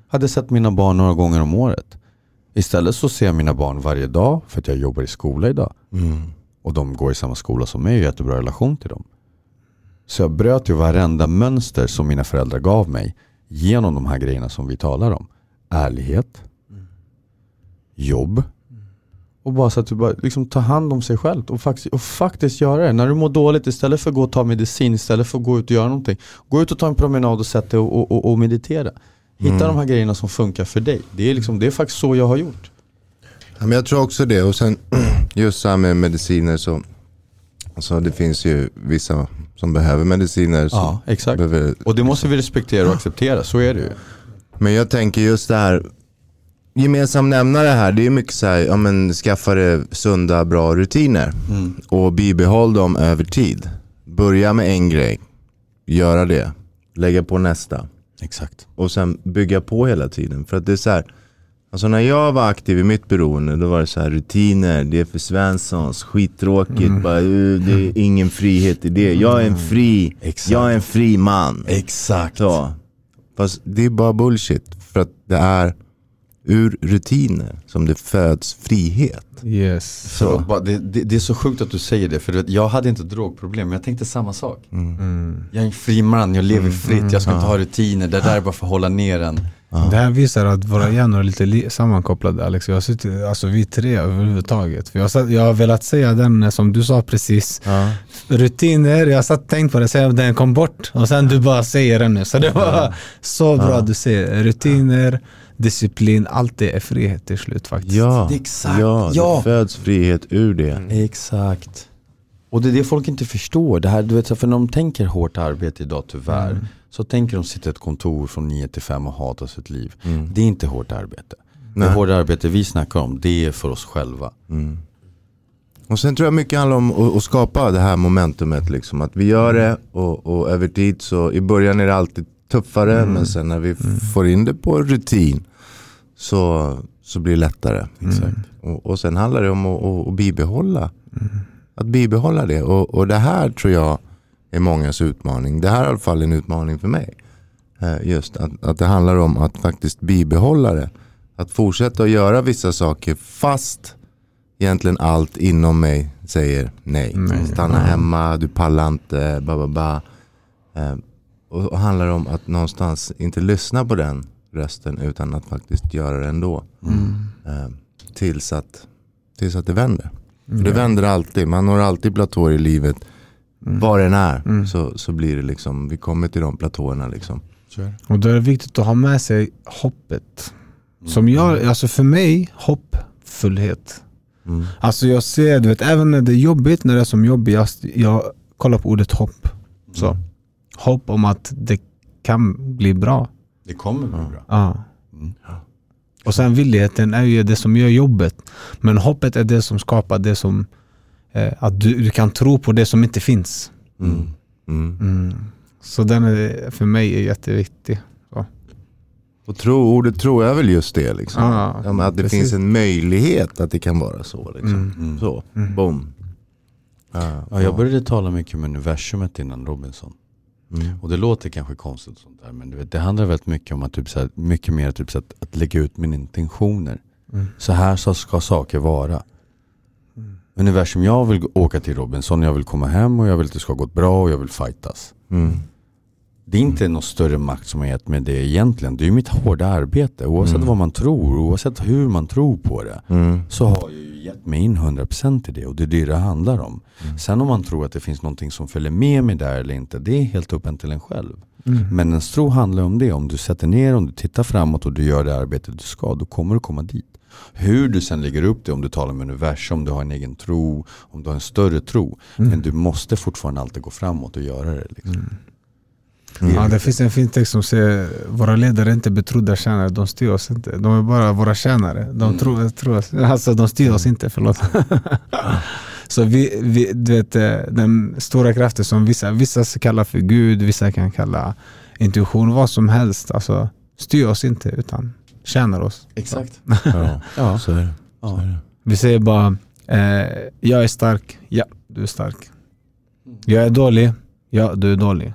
Hade sett mina barn några gånger om året. Istället så ser jag mina barn varje dag för att jag jobbar i skola idag. Och de går i samma skola som mig och har jättebra relation till dem. Så jag bröt ju varenda mönster som mina föräldrar gav mig genom de här grejerna som vi talar om. Ärlighet, jobb och bara så att du bara liksom tar hand om sig själv och faktiskt, och faktiskt göra det. När du mår dåligt istället för att gå och ta medicin, istället för att gå ut och göra någonting. Gå ut och ta en promenad och sätt dig och, och, och, och meditera. Hitta de här grejerna som funkar för dig. Det är, liksom, det är faktiskt så jag har gjort. Ja, men jag tror också det. Och sen just så här med mediciner så. Alltså det finns ju vissa som behöver mediciner. Ja, exakt. behöver, Och det måste vi respektera och acceptera, så är det ju. Men jag tänker just det här. Gemensam nämnare här, det är mycket så här, ja men skaffa dig sunda bra rutiner. Och bibehåll dem över tid. Börja med en grej, göra det, lägga på nästa. Exakt. och sen bygga på hela tiden. För att det är så här, alltså när jag var aktiv i mitt beroende då var det så här rutiner, det är för Svenssons, skittråkigt, bara, "Uh, det är ingen frihet i det. Jag är en fri, Exakt. jag är en fri man. Exakt. Så. Fast det är bara bullshit. För att det är ur rutiner som det föds frihet. Yes. Så. bara, det, det, det är så sjukt att du säger det, för vet, jag hade inte drogproblem, men jag tänkte samma sak. Jag är en fri man, jag lever fritt, jag ska inte ha rutiner, det där är bara för att hålla ner en. Det här visar att våra hjärnor är lite li- sammankopplade Alex. Jag har suttit, alltså vi tre överhuvudtaget. För jag, har satt, jag har velat säga den eh, som du sa precis. Rutiner, jag har satt tänkt på det sen den kom bort. Och sen du bara säger den nu. Så det var så bra du säger. Rutiner, disciplin, allt det är frihet till slut faktiskt. Ja, Exakt. ja, det Ja. föds frihet ur det. Exakt. Och det är det folk inte förstår. Det här, du vet, så för när de tänker hårt arbete idag tyvärr, så tänker de sitta i ett kontor från 9 till 5 och hata sitt liv. Det är inte hårt arbete. Det hårda arbete vi snackar om, det är för oss själva. Och sen tror jag mycket handlar om att, att skapa det här momentumet. Liksom. Att vi gör det och, och över tid så i början är det alltid tuffare. Men sen när vi f- får in det på rutin så, så blir det lättare. Och, och sen handlar det om att, att, att bibehålla. Att bibehålla det. Och, och det här tror jag är mångas utmaning. Det här är i alla fall en utmaning för mig. Eh, Just att, att det handlar om att faktiskt bibehålla det. Att fortsätta att göra vissa saker fast egentligen allt inom mig säger nej. Stanna hemma, du pallar inte, ba, ba, ba. Och, och handlar om att någonstans inte lyssna på den rösten utan att faktiskt göra det ändå. Eh, tills, att, tills att det vänder. För det vänder alltid, man når alltid platåer i livet. Var den är så, så blir det liksom, vi kommer till de platåerna liksom. Och då är det viktigt att ha med sig hoppet. Som jag, alltså för mig, hoppfullhet. Mm. Alltså jag ser, du vet, även när det är jobbigt, när det är som jobbigast, jag kollar på ordet hopp. Så. Hopp om att det kan bli bra. Det kommer bli bra. Ja. Mm. Och sen villigheten är ju det som gör jobbet. Men hoppet är det som skapar det som, eh, att du, du kan tro på det som inte finns. Mm. Mm. Så den är, för mig är jätteviktig. Så. Och tro, ordet tro är väl just det. Liksom. Ja, Ja, att det precis. finns en möjlighet att det kan vara så. Liksom. Mm. Så, boom. Ja, Ja, jag började tala mycket med universumet innan Robinson. Mm. Och det låter kanske konstigt sånt där, men vet, det handlar väldigt mycket om att, typ, så här, mycket mer typ, så att, att lägga ut mina intentioner. Så här så ska saker vara. Universum, jag vill åka till Robinson, jag vill komma hem och jag vill att det ska gå bra och jag vill fightas. Mm. Det är inte någon större makt som har gett mig det egentligen. Det är ju mitt hårda arbete. Oavsett vad man tror, oavsett hur man tror på det. Mm. Så har jag ju gett mig in 100% i det och det är det det handlar om. Sen om man tror att det finns någonting som följer med mig där eller inte, det är helt upp till en själv. Men ens tro handlar om det. Om du sätter ner, om du tittar framåt och du gör det arbete du ska, då kommer du komma dit. Hur du sen lägger upp det, om du talar med universum, om du har en egen tro, om du har en större tro. Men du måste fortfarande alltid gå framåt och göra det. Liksom. Ja, det finns en fin text som säger våra ledare är inte betrodda tjänare, de styr oss inte. De är bara våra tjänare. De, tror, tror oss, alltså, de styr oss inte, förlåt. Så vi, vi, du vet, eh, den stora kraften som vissa, vissa kallar för Gud, vissa kan kalla intuition, vad som helst. Alltså, styr oss inte utan tjänar oss. Exakt. Ja, Ja. så är det. Så är det. Vi säger bara, eh, jag är stark, ja du är stark. Jag är dålig, ja du är dålig.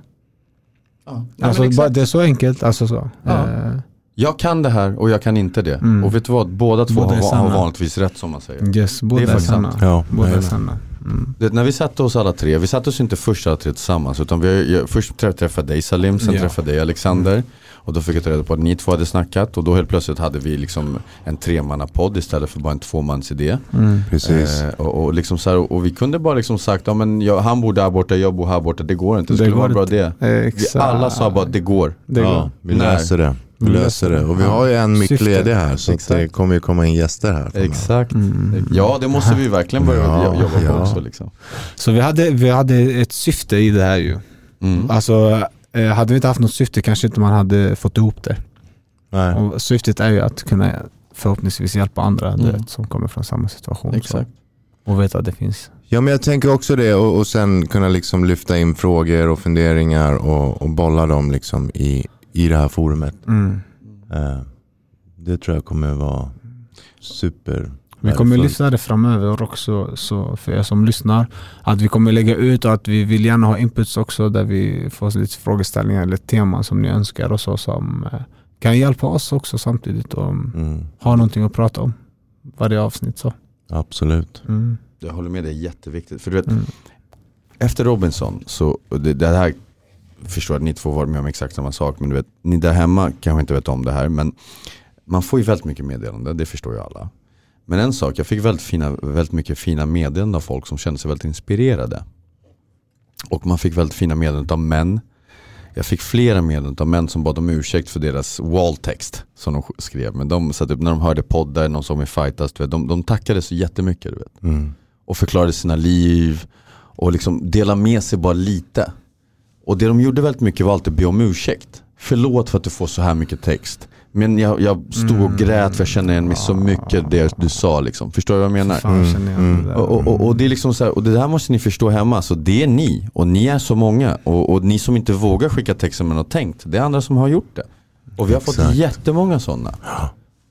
Ja. Alltså, bara, det är så enkelt. Alltså, så. Ja. Eh, Jag kan det här och jag kan inte det. Mm. Och vet du vad? Båda två Båda har, har vanligtvis rätt som man säger. yes, båda Det är är, sanna. Ja, Båda är sanna. Mm. Det, när vi satte oss alla tre, vi satte oss inte först alla tre tillsammans utan vi, jag, först trä- träffade dig Salim, sen Ja. träffade jag Alexander och då fick jag ta reda på att ni två hade snackat och då helt plötsligt hade vi liksom en tremannapodd istället för bara en tvåmansidé. Mm. precis. Eh, och, och, liksom så här, och vi kunde bara liksom sagt, ja, men jag, han bor där borta, jag bor här borta, det går inte, det Det skulle vara bra det. Vi Exakt. alla sa bara, det går. det ja, går. vi När? löser det. Vi Vi löser det. Och vi Ja. har ju en mick ledig här så det kommer ju komma in gäster här. Exakt. Mm. Ja det måste vi verkligen börja Ja, jo- jobba på ja. också liksom. Så vi hade, vi hade ett syfte i det här ju. Mm. Alltså, eh, hade vi inte haft något syfte kanske inte man hade fått ihop det. Nej. Och syftet är ju att kunna förhoppningsvis hjälpa andra Mm. vet, som kommer från samma situation. Exakt. Så, och veta att det finns. Ja men jag tänker också det och, och sen kunna liksom lyfta in frågor och funderingar och, och bolla dem liksom i, i det här forumet. Mm. Eh, det tror jag kommer vara super Vi kommer värdefullt. lyfta det framöver också så för er som lyssnar. Att vi kommer lägga ut och att vi vill gärna ha inputs också där vi får lite frågeställningar eller teman som ni önskar och så som eh, kan hjälpa oss också samtidigt och Mm, ha någonting att prata om varje avsnitt. Så. absolut. Mm. Jag håller med, det är jätteviktigt. För du vet, Mm. efter Robinson, så det, det här förstår jag att ni två var med om exakt samma sak, men du vet, ni där hemma kanske inte vet om det här, men man får ju väldigt mycket meddelanden, det förstår ju alla. Men en sak, jag fick väldigt, fina, väldigt mycket fina meddelanden av folk som kände sig väldigt inspirerade. Och man fick väldigt fina meddelanden av män. Jag fick flera meddelanden av män som bad om ursäkt för deras walltext som de skrev. Men de satt upp när de hörde poddar, någon såg mig fightas, du vet, de, de tackade så jättemycket. Du vet Mm. och förklarade sina liv och liksom dela med sig bara lite. Och det de gjorde väldigt mycket var alltid be om ursäkt. Förlåt för att du får så här mycket text. Men jag, jag stod och grät för jag känner igen mig så mycket det du sa liksom. Förstår du vad jag menar? Fan, känner jag Mm. det där. Och, och, och, och det är liksom så här, och det där måste ni förstå hemma, så det är ni och ni är så många och, och ni som inte vågar skicka text som man har tänkt, det är andra som har gjort det. Och vi har fått Exakt. jättemånga sådana.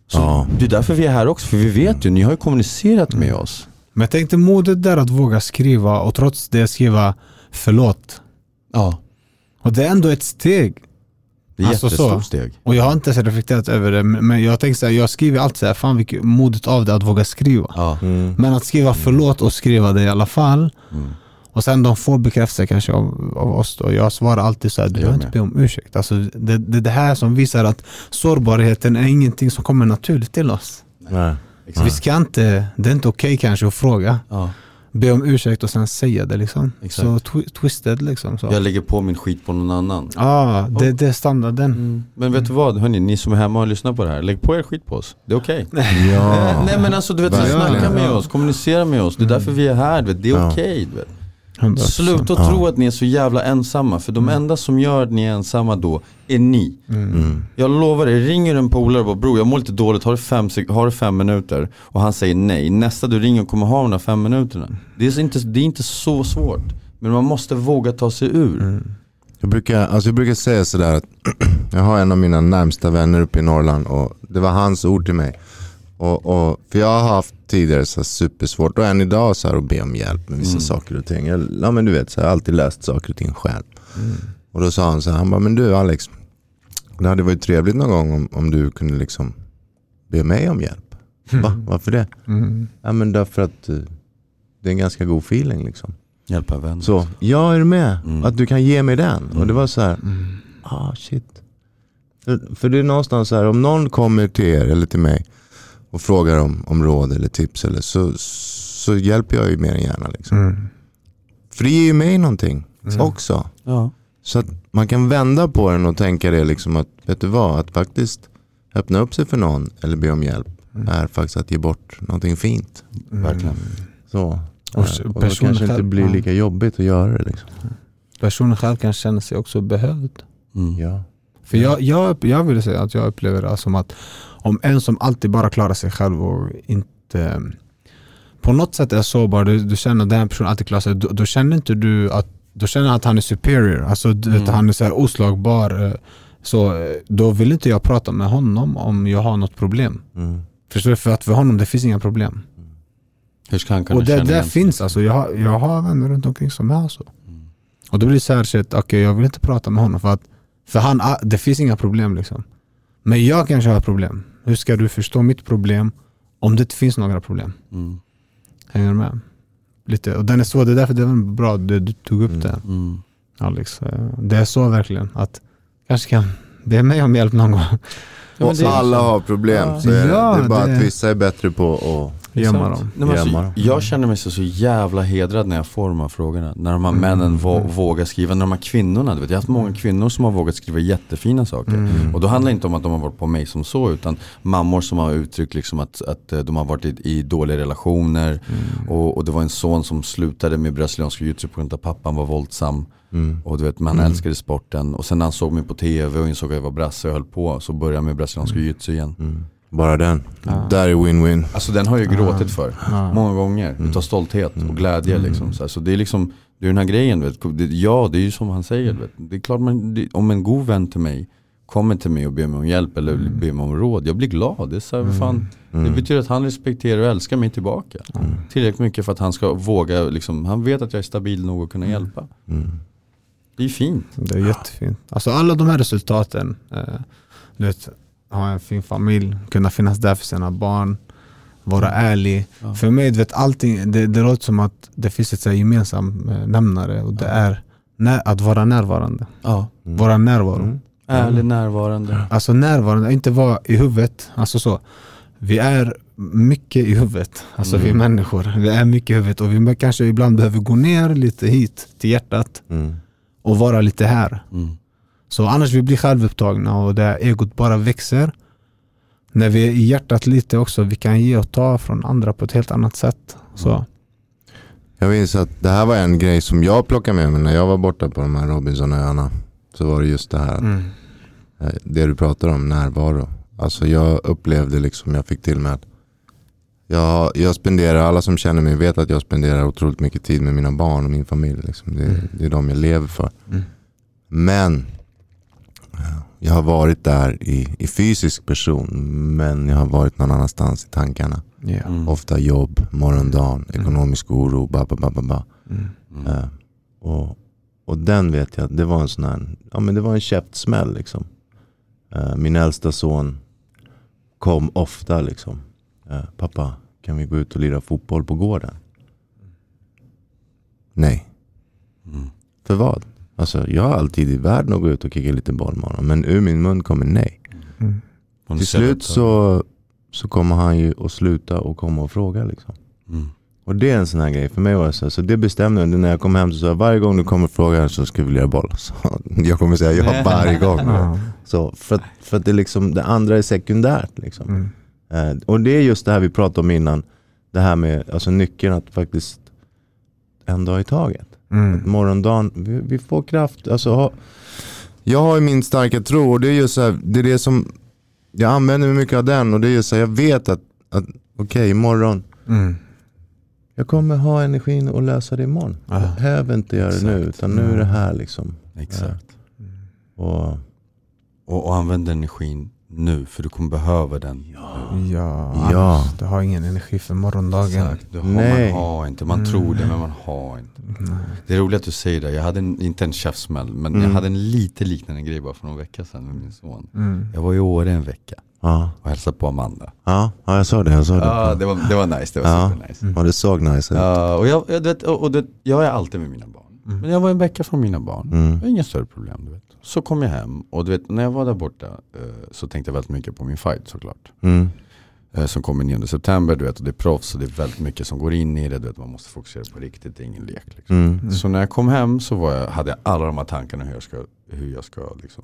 Så Ja. det är därför vi är här också, för vi vet ju, ni har ju kommunicerat med oss. Men jag tänkte modet där att våga skriva och trots det skriva förlåt. Ja, Och det är ändå ett steg. Det är Alltså jättestort så. steg. Och jag har inte så reflekterat över det men jag tänker så här, jag skriver alltid så här, fan vilket modet av det att våga skriva. Ja. Mm. Men att skriva förlåt och skriva det i alla fall. Mm. Och sen de får bekräftelse kanske av, av oss då. Jag svarar alltid så här, du Jag behöver inte be om ursäkt. Alltså, det, det, det här som visar att sårbarheten är ingenting som kommer naturligt till oss. Nej. Så vi ska inte, det är inte okej kanske att fråga. Ja. Be om ursäkt och sen säga det liksom. Exakt. Så twi- twisted liksom. Så. Jag lägger på min skit på någon annan. Ja, det, det är standarden. Men vet du vad, hörni, ni som är hemma och lyssnar på det här, lägg på er skit på oss. Det är okej. Ja. Nej men alltså du vet, snacka med oss, kommunicera med oss. Det är därför vi är här, du vet. det är Ja. okej. vet. 100%. Sluta att Ja. tro att ni är så jävla ensamma, för de enda som gör att ni är ensamma då är ni. Mm. Jag lovar dig, ringer en polare och bara bror jag mår lite dåligt, har du, fem, har du fem minuter? Och han säger nej, nästa du ringer kommer ha de där fem minuterna. Det är, inte, det är inte så svårt. Men man måste våga ta sig ur. Jag brukar, alltså jag brukar säga sådär att jag har en av mina närmsta vänner uppe i Norrland och det var hans ord till mig. Och, och, för jag har haft tidigare så supersvårt och än idag så här att be om hjälp med vissa Mm. saker och ting. Jag, ja men du vet, så här, jag har alltid läst saker och ting själv. Mm. Och då sa han så här, han bara, men du Alex, det hade varit trevligt någon gång om, om du kunde liksom be mig om hjälp. Va? Varför det? Mm. Ja men därför att eh, det är en ganska god feeling liksom. Hjälpa vänner. Så, ja är du med? Mm. Att du kan ge mig den. Och det var så här, Mm. ah shit. För, för det är någonstans så här, om någon kommer till er eller till mig och frågar om, om råd eller tips eller så, så hjälper jag ju mer än gärna. Liksom. Mm. För det ger ju mig någonting Mm. också. Ja. Så att man kan vända på den och tänka det liksom att, vet du vad, att faktiskt öppna upp sig för någon eller be om hjälp är faktiskt att ge bort någonting fint. Verkligen. Så. Och Eh, och då kanske inte själv, blir ja. lika jobbigt att göra det. Liksom. Personen själv kan känna sig också behövd. Mm. Ja. För jag, jag, jag vill säga att jag upplever det som att om en som alltid bara klarar sig själv och inte på något sätt är sårbar, du, du känner att den här personen alltid klarar sig, då, då känner inte du att då känner att han är superior. Alltså Mm. han är så här oslagbar. eh, Så eh, då vill inte jag prata med honom om jag har något problem. Mm. Förstår du? För att för honom det finns inga problem. Hur ska han kunna Och det sig? finns alltså. Jag har, jag har vänner runt omkring som är så. Mm. Och då blir det så här shit, okej jag vill inte prata med honom för att för han, ah, det finns inga problem liksom. Men jag kanske har problem. Hur ska du förstå mitt problem om det inte finns några problem? Mm. Hänger du med? Lite. Och den är så, det är därför det var bra att du, du tog upp Mm. det Mm. Alex. Eh, Det är så verkligen att kanske kan be mig om hjälp någon gång. Ja, alla har problem. Ja. Så är det, Ja, det är bara det- att vissa är bättre på att Gömma Exakt. dem. Nej, Gömma alltså, dem. jag känner mig så, så jävla hedrad när jag får de här frågorna. När de här Mm. männen vå- vågar skriva, när de här kvinnorna, du vet, jag har haft många kvinnor som har vågat skriva jättefina saker. Mm. Och då handlar det inte om att de har varit på mig som så, utan mammor som har uttryckt liksom att, att eh, de har varit i, i dåliga relationer. Mm. Och, och det var en son som slutade med brasiliansk jiu-jitsu på grund av att pappan var våldsam. Mm. Och du vet, man Mm. älskade sporten. Och sen när han såg mig på tv och insåg att jag var brasse och höll på, så började jag med brasiliansk jiu-jitsu igen. Mm. Bara den. Ja. Där är win-win. Alltså den har jag ju gråtit för. Ja. Många gånger, Mm. utav stolthet och glädje Mm. liksom. Så, det är liksom, det är den här grejen, vet. ja det är ju som han säger. Vet. du. Det är klart man, det, om en god vän till mig kommer till mig och ber mig om hjälp eller ber mig om råd, jag blir glad. Det, är så här, vad fan, det Mm. betyder att han respekterar och älskar mig tillbaka. Tillräckligt mycket för att han ska våga, liksom, han vet att jag är stabil nog att kunna hjälpa. Mm. Det är fint. Det är jättefint. Alltså alla de här resultaten, eh, du vet, ha en fin familj, kunna finnas där för sina barn, vara ärlig. Ja. För mig, vet, allting, det, det låter som att det finns ett så här gemensam eh, nämnare och det är när, att vara närvarande. Ja. Mm. Vara närvaro. Mm. Ärlig, närvarande. Alltså närvarande, inte vara i huvudet. Alltså så. Vi är mycket i huvudet. Alltså vi är Mm. människor. Vi är mycket i huvudet och vi kanske ibland behöver gå ner lite hit till hjärtat Mm. och vara lite här. Mm. Så annars vi blir självupptagna och det egot bara växer. När vi är i hjärtat lite också, vi kan ge och ta från andra på ett helt annat sätt. Så. Jag minns att det här var en grej som jag plockade med mig när jag var borta på de här Robinsonöarna. Så var det just det här, Mm. eh, det du pratar om, närvaro. Alltså jag upplevde liksom, jag fick till mig att jag, jag spenderar, alla som känner mig vet att jag spenderar otroligt mycket tid med mina barn och min familj. Liksom. Det, Mm. det är de jag lever för. Mm. Men jag har varit där i, i fysisk person, men jag har varit någon annanstans i tankarna. Ja. Mm. Ofta jobb, morgondagen, ekonomisk oro, ba, ba, ba, ba, ba. Mm. Mm. Eh, och, och den vet jag, det var en sån här, ja men det var en käftsmäll liksom. Eh, min äldsta son kom ofta liksom. Eh, pappa, kan vi gå ut och lira fotboll på gården? Nej. Mm. För vad? Alltså jag har alltid i världen att gå ut och kicka lite boll med honom. Men ur min mun kommer nej. Mm. Till slut så, så kommer han ju att sluta och komma och fråga liksom. Mm. Och det är en sån här grej, för mig var det så, så det bestämde jag när jag kom hem så sa jag varje gång du kommer och frågar så ska vi lira boll. Så jag kommer säga ja varje gång. Så för, att- för att det, liksom, det andra är sekundärt. Liksom. Mm. Eh, och det är just det här vi pratade om innan. Det här med alltså, nyckeln att faktiskt en dag i taget. Mm. Morgondagen, vi, vi får kraft. Alltså, ha, jag har ju min starka tro och det är just så här, det är det som jag använder mig mycket av den och det är just så här, jag vet att, att okej imorgon Mm. jag kommer ha energin att lösa det imorgon. Ja. Jag behöver inte göra det nu Exakt. utan nu är det här liksom. Exakt. Och, Och, och använd energin nu, för du kommer behöva den. Ja, Ja. du har ingen energi för morgondagen. Exakt. Du har, Nej. man har inte, man Mm. tror det men man har inte. Nej. Det är roligt att du säger det, jag hade en, inte en käftsmäll men Mm. jag hade en lite liknande grej bara för någon vecka sedan med min son. Mm. Jag var i Åre en vecka ja, och hälsade på Amanda. ja, ja, jag sa det. Jag sa det. Ja, det var, det var nice, det var Ja. supernice. Ja, det såg nice ut. Ja, och jag, jag, vet, och, och det, jag är alltid med mina barn. Mm. Men jag var en vecka från mina barn. Mm. Det var inga större problem. Du vet. Så kom jag hem och du vet, när jag var där borta eh, så tänkte jag väldigt mycket på min fight såklart. Mm. Eh, som kommer 9 september, du vet, och det är proffs och det är väldigt mycket som går in i det. Du vet, man måste fokusera på riktigt, det är ingen lek. Liksom. Mm. Så när jag kom hem så var jag, hade jag alla de här tankarna hur jag ska, hur jag ska liksom,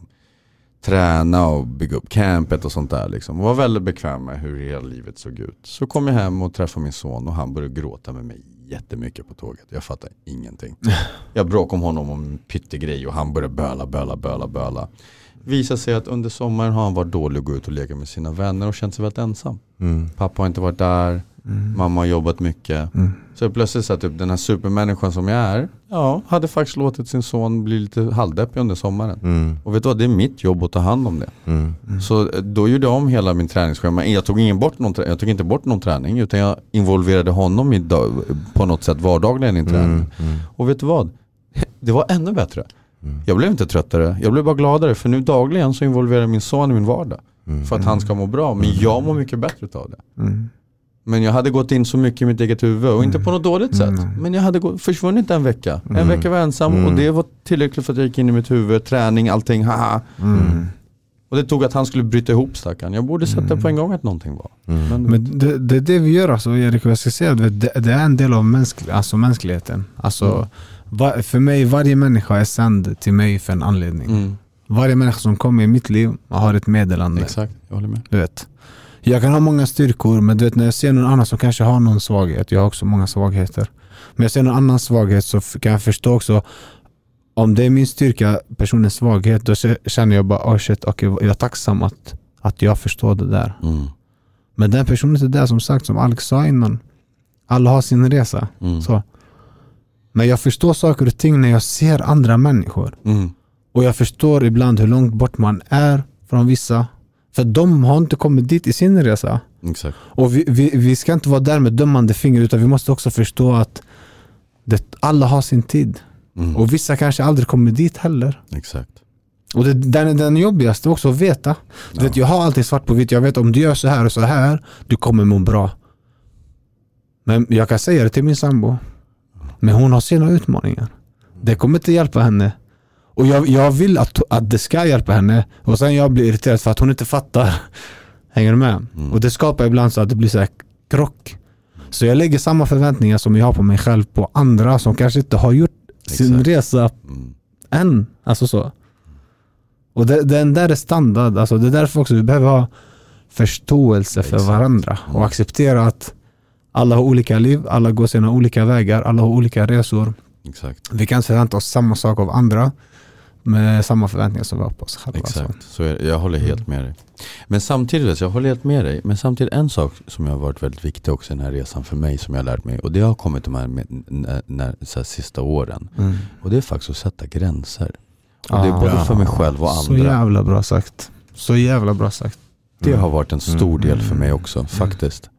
träna och bygga upp campet och sånt där. Liksom. Och var väldigt bekväm med hur hela livet såg ut. Så kom jag hem och träffade min son och han började gråta med mig jättemycket på tåget. Jag fattar ingenting. Jag bråkade om honom om en pyttegrej och han började böla, böla, böla, böla. Visade sig att under sommaren har han varit dålig att gå ut och leka med sina vänner och känt sig väldigt ensam. Mm. Pappa har inte varit där, mamma har jobbat mycket. Mm. Så plötsligt så typ den här supermänniskan som jag är, ja, hade faktiskt låtit sin son bli lite halvdeppig under sommaren. Mm. Och vet du vad, det är mitt jobb att ta hand om det. Mm. Så eh, då gjorde jag om hela min träningsschema. Jag tog, ingen bort någon, jag tog inte bort någon träning utan jag involverade honom i, på något sätt vardagligen i träning. Mm. Mm. Och vet du vad? Det var ännu bättre. Mm. Jag blev inte tröttare, jag blev bara gladare för nu dagligen så involverar min son i min vardag. Mm. För att han ska må bra, men jag mår mycket bättre av det. Mm. Men jag hade gått in så mycket i mitt eget huvud och inte på något dåligt sätt. Mm. Men jag hade försvunnit en vecka. En Mm. vecka var jag ensam Mm. och det var tillräckligt för att jag gick in i mitt huvud, träning, allting, haha. Mm. Och det tog att han skulle bryta ihop stackaren. Jag borde sett på en gång att någonting var. Mm. Men, Men det, det är det vi gör alltså Erik, jag ska säga att det, det är en del av mänsk, alltså mänskligheten. Alltså, Mm. va, för mig, varje människa är sänd till mig för en anledning. mm, Varje människa som kommer i mitt liv har ett meddelande. exakt, jag håller med. Du vet. Jag kan ha många styrkor, men du vet, när jag ser någon annan som kanske har någon svaghet, jag har också många svagheter. Men jag ser någon annan svaghet så kan jag förstå också om det är min styrka, personens svaghet, då känner jag bara oh shit, okay, jag är tacksam att, att jag förstår det där. Mm, Men den personen är där som sagt, som Alex sa innan. Alla har sin resa. mm, Så. Men jag förstår saker och ting när jag ser andra människor. mm, Och jag förstår ibland hur långt bort man är från vissa. För de har inte kommit dit i sin resa. exakt. Och vi, vi, vi ska inte vara där med dömande finger utan vi måste också förstå att det, alla har sin tid. Mm, Och vissa kanske aldrig kommer dit heller. exakt. Och det, den är den jobbigaste också att veta. Ja. vet, jag har alltid svart på vitt. Jag vet om du gör så här och så här, du kommer må bra. Men jag kan säga det till min sambo. Men hon har sina utmaningar. Det kommer inte hjälpa henne. Och jag, jag vill att, att det ska hjälpa henne. Och sen jag blir irriterad för att hon inte fattar. Hänger du med? Mm. Och det skapar ibland så att det blir så här krock. Så jag lägger samma förväntningar som jag har på mig själv på andra som kanske inte har gjort sin Exakt. resa Mm, än. Alltså så. Och det, den där är standard. Alltså det är därför också vi behöver ha förståelse för Exakt. varandra Mm. och acceptera att alla har olika liv, alla går sina olika vägar, alla har olika resor. exakt. Vi kan inte förvänta oss samma sak av andra med samma förväntningar som vi har på oss själva. Exakt, så är det. jag håller helt med dig. Men samtidigt, alltså, jag håller helt med dig. Men samtidigt en sak som har varit väldigt viktig också i den här resan för mig som jag har lärt mig. Och det har kommit de här, med, när, när, så här sista åren. Så. Mm. Och det är faktiskt att sätta gränser. Och det är Ah, både för mig själv och Så andra. jävla bra sagt. Så jävla bra sagt. Det har varit en stor del för mig också faktiskt.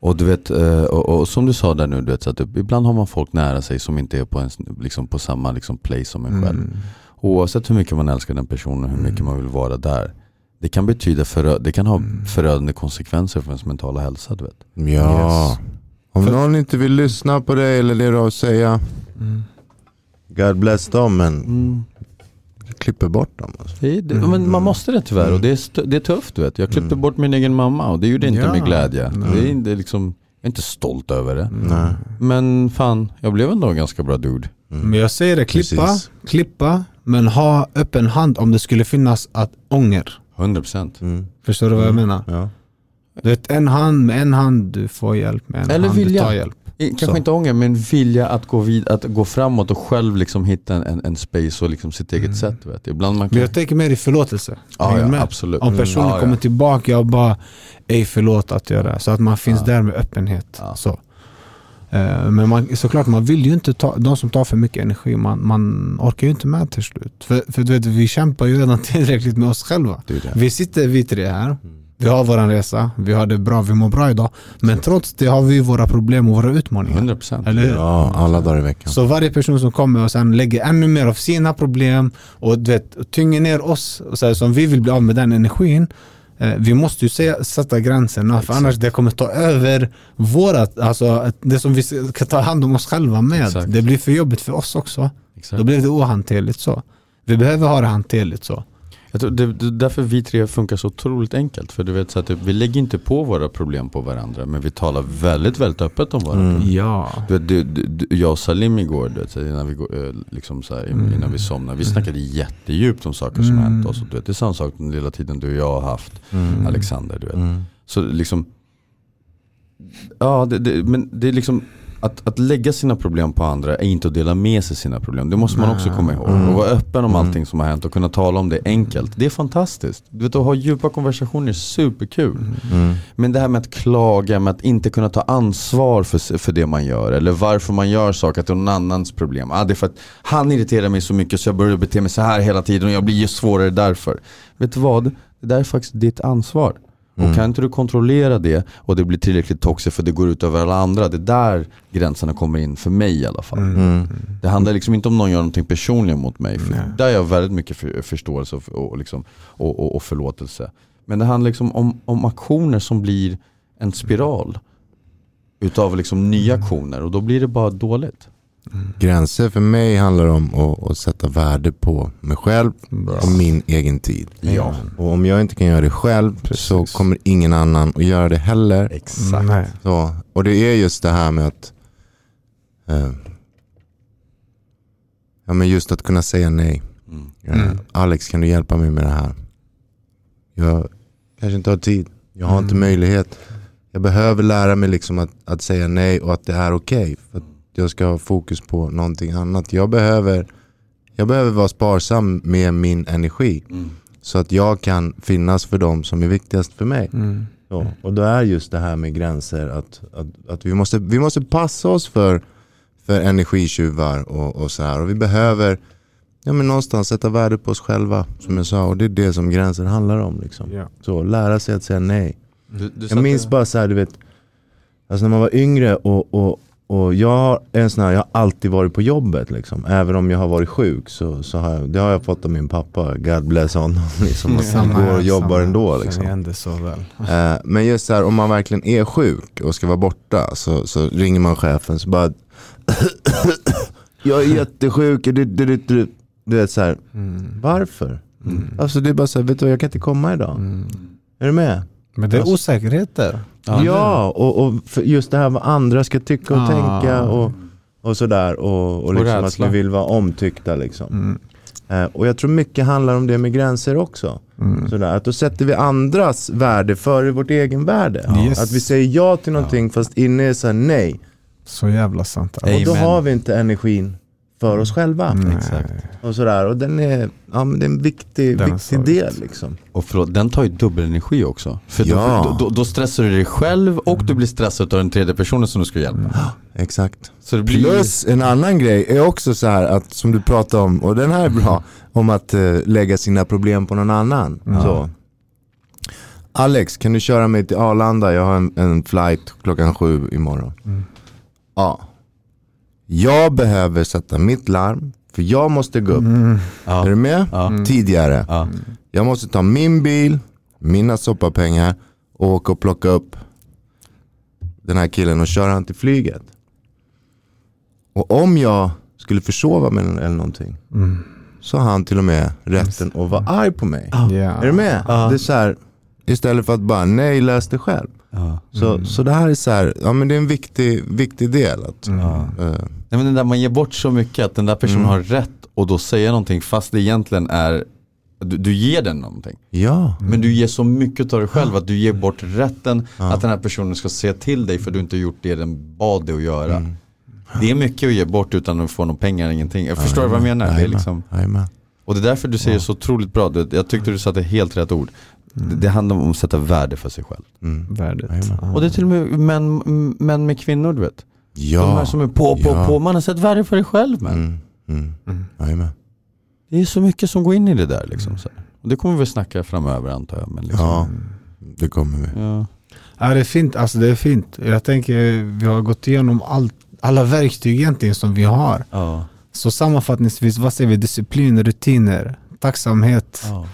Och du vet, eh, och, och som du sa där nu, du vet, så att ibland har man folk nära sig som inte är på, en, liksom, på samma liksom, place som en själv. Mm. Oavsett hur mycket man älskar den personen och hur mycket man vill vara där. Det kan betyda förö- det kan ha förödande konsekvenser för ens mentala hälsa. Du vet. Ja. Yes. Om För- någon inte vill lyssna på dig eller det du har att säga, Mm. God bless dem, men jag klipper bort dem. Alltså. Det, det, Mm. men man måste det tyvärr och det är, st- det är tufft. Du vet. Jag klippte Mm. bort min egen mamma och det gjorde inte Ja. med glädje. Det är, inte liksom, jag är inte stolt över det. Nej. Men fan, jag blev ändå en ganska bra dude. Mm. Men jag säger det, klippa, Precis. klippa, men ha öppen hand om det skulle finnas att ånger. 100%. Mm. Förstår du vad jag menar? Ja. Du vet, en hand med en hand du får hjälp, med en Eller hand vilja. du tar hjälp. Kanske Så. inte ånger men vilja att gå, vid, att gå framåt och själv liksom hitta en, en space och liksom sitt eget sätt. du Vet. Ibland man Men kan... jag tänker mer i förlåtelse. Ja, du ja, med? absolut. Om personen Ja, ja. kommer tillbaka och bara ej förlåt att göra. Så att man finns Ja. där med öppenhet. Ja. Så. Eh, Men man, såklart, man vill ju inte ta, de som tar för mycket energi, man, man orkar ju inte med till slut. För, för du vet, vi kämpar ju redan tillräckligt med oss själva. Det är det. Vi sitter vi tre här, vi har våran resa, vi har det bra, vi mår bra idag. Men trots det har vi våra problem och våra utmaningar. 100%. Eller hur? ja, alla dagar i veckan. Så varje person som kommer och sen lägger ännu mer av sina problem och du vet, tynger ner oss, och så här, som vi vill bli av med den energin. Eh, vi måste ju se, sätta gränserna för Exakt. annars det kommer ta över vårat, alltså det som vi ska ta hand om oss själva med. Exakt. Det blir för jobbigt för oss också. Exakt. Då blir det ohanterligt så. Vi behöver ha det hanterligt så. Jag tror det, det är därför vi tre funkar så otroligt enkelt. För du vet så att vi lägger inte på våra problem på varandra. Men vi talar väldigt, väldigt öppet om våra Mm. problem. Ja. Du du, du, jag och Salim igår, du vet, innan, vi, går, eh, liksom så här, Mm. innan vi somnade. Vi snackade jättedjupt om saker som Mm. hänt oss. Och du vet, det är samma sak den lilla tiden du och jag har haft. Mm. Alexander, du vet. Mm. Så liksom, ja det, det, men det är liksom, att, att lägga sina problem på andra är inte att dela med sig sina problem. Det måste man också komma ihåg. Mm. Och vara öppen om Mm. allting som har hänt och kunna tala om det enkelt. Det är fantastiskt. Du vet, att ha djupa konversationer är superkul. Mm. Men det här med att klaga, med att inte kunna ta ansvar för, för det man gör. Eller varför man gör saker, att det är någon annans problem. Ah, det är för att han irriterar mig så mycket så jag börjar bete mig så här hela tiden och jag blir ju svårare därför. Vet du vad? Det där är faktiskt ditt ansvar. Mm. Och kan inte du kontrollera det och det blir tillräckligt toxiskt för det går ut över alla andra. Det är där gränserna kommer in för mig i alla fall. Mm. Det handlar liksom inte om någon gör någonting personligen mot mig. För Nej. där har jag väldigt mycket för, förståelse och, och, liksom, och, och, och förlåtelse. Men det handlar liksom om, om aktioner som blir en spiral. Utav liksom nya aktioner och då blir det bara dåligt. Gränser för mig handlar om att, att sätta värde på mig själv Bra. och min egen tid. Ja. Och om jag inte kan göra det själv så Precis. kommer ingen annan att göra det heller. Exakt. Nej. Så, och det är just det här med att eh, Ja men just att kunna säga nej. Mm. Eh, Mm. Alex kan du hjälpa mig med det här? Jag kanske inte har tid. Jag har inte Mm. möjlighet. Jag behöver lära mig liksom att, att säga nej och att det är okej. att jag ska ha fokus på någonting annat. Jag behöver, jag behöver vara sparsam med min energi. Mm. Så att jag kan finnas för dem som är viktigast för mig. Mm. Så, och då är just det här med gränser att, att, att vi, måste, vi måste passa oss för, för energitjuvar och, och så här. Och vi behöver ja, men någonstans sätta värde på oss själva som jag sa. Och det är det som gränser handlar om. Liksom. Ja. Så lära sig att säga nej. Du, du Jag minns bara så här, du vet, alltså när man var yngre och, och, och jag är en sån här, jag har alltid varit på jobbet liksom. Även om jag har varit sjuk så, så har jag, det har jag fått av min pappa, God bless honom. Liksom, att han går och jobbar samma. ändå liksom. så väl. Eh, men just så här, om man verkligen är sjuk och ska vara borta så, så ringer man chefen så bara Jag är jättesjuk, du, du, du, du. du vet så här, Mm. varför? Mm. Alltså det är bara så här, vet du jag kan inte komma idag. Mm. Är du med? Men det är Alltså- osäkerhet där. Ja, och, och just det här vad andra ska tycka och Ah. tänka och, och sådär. Och, och, liksom att vi vill vara omtyckta liksom. Mm. Eh, och jag tror mycket handlar om det med gränser också. Mm. Sådär, att då sätter vi andras värde före vårt egen värde. Yes. Att vi säger ja till någonting fast inne är såhär nej. Så jävla sant. Och då Amen. har vi inte energin för oss själva. Nej. Exakt. Och, sådär. och den är, ja, men det är en viktig, Den är viktig del liksom. Och förlåt, den tar ju dubbelenergi också. För Ja. då, då, då stressar du dig själv och du blir stressad av den tredje personen som du ska hjälpa. Exakt. Så det blir Plus en annan grej är också så här att, som du pratade om, och den här är bra, om att eh, lägga sina problem på någon annan. Så. Alex, kan du köra mig till Arlanda? Jag har en, en flight klockan sju imorgon. Ja. Jag behöver sätta mitt larm, för jag måste gå upp. Är Ja. du med? Ja. Tidigare. Ja. Jag måste ta min bil, mina soppapengar och åka och plocka upp den här killen och köra han till flyget. Och om jag skulle försova mig eller någonting Mm. så har han till och med rätten att vara arg på mig. Ja. Är du med? Ja. Det är så här, istället för att bara nej, lös det själv. Ja. Så, så det här är så här, ja men det är en viktig, viktig del. Att, Mm. Ja. eh, Nej, men den där man ger bort så mycket att den där personen Mm. har rätt och då säga någonting fast det egentligen är du, du ger den någonting. ja. Men du ger så mycket av dig själv att du ger bort rätten Ja. att den här personen ska säga till dig för du inte har gjort det den bad dig att göra. Mm. Det är mycket att ge bort utan att få några pengar, ingenting. Jag förstår vad jag menar. Det är liksom, och det är därför du säger så otroligt bra. Jag tyckte du satte helt rätt ord. Det, det handlar om att sätta värde för sig själv. Mm. Värdet. Ja. Och det är till och med män, män med kvinnor du vet. Ja. De här som är på, på, ja. på. Man har sett värde för dig själv men. Mm. Mm. Mm. Det är så mycket som går in i det där liksom. Så. Och det kommer vi snacka framöver antar jag. Men liksom, Ja, det kommer vi. ja. Ja, det är fint. Alltså det är fint. Jag tänker vi har gått igenom allt, alla verktyg egentligen som vi har. Ja. Så sammanfattningsvis, vad säger vi? Disciplin, rutiner, tacksamhet, Ja.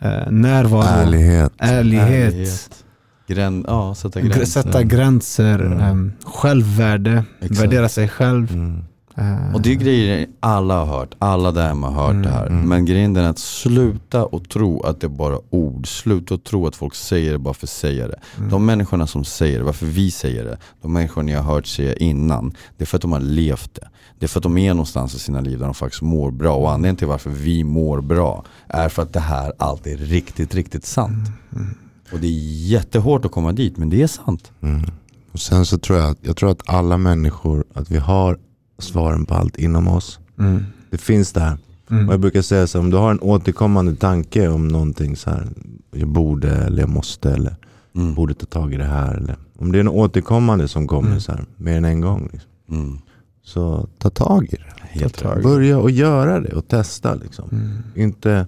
Eh, närvaro, Ärlighet. ärlighet, Ärlighet. Grän, ja, sätta gr- gränser. sätta gränser, Mm. em, självvärde, Exakt. värdera sig själv. Mm. Eh, Och det är grejer alla har hört, alla där hemma har hört Mm, det här. mm. Men grejen är att sluta och tro att det är bara ord. Sluta och tro att folk säger det bara för att säga det. Mm. De människorna som säger det, varför vi säger det, de människorna jag har hört säga innan, det är för att de har levt det. Det är för att de är någonstans i sina liv där de faktiskt mår bra. Och anledningen till varför vi mår bra är för att det här alltid är riktigt, riktigt sant. Mm, Och det är jättehårt att komma dit, men det är sant. Mm. Och sen så tror jag, att- jag tror att alla människor, att vi har svaren på allt inom oss. Mm. Det finns där. Och jag Mm. brukar säga så här, om du har en återkommande tanke om någonting så här, jag borde eller jag måste eller Mm. borde ta tag i det här. Eller, om det är en återkommande som kommer Mm. så här, mer än en gång. Liksom, Mm. så ta tag i det. Helt Ta tag. rätt. Börja och göra det och testa. Liksom. Mm. Inte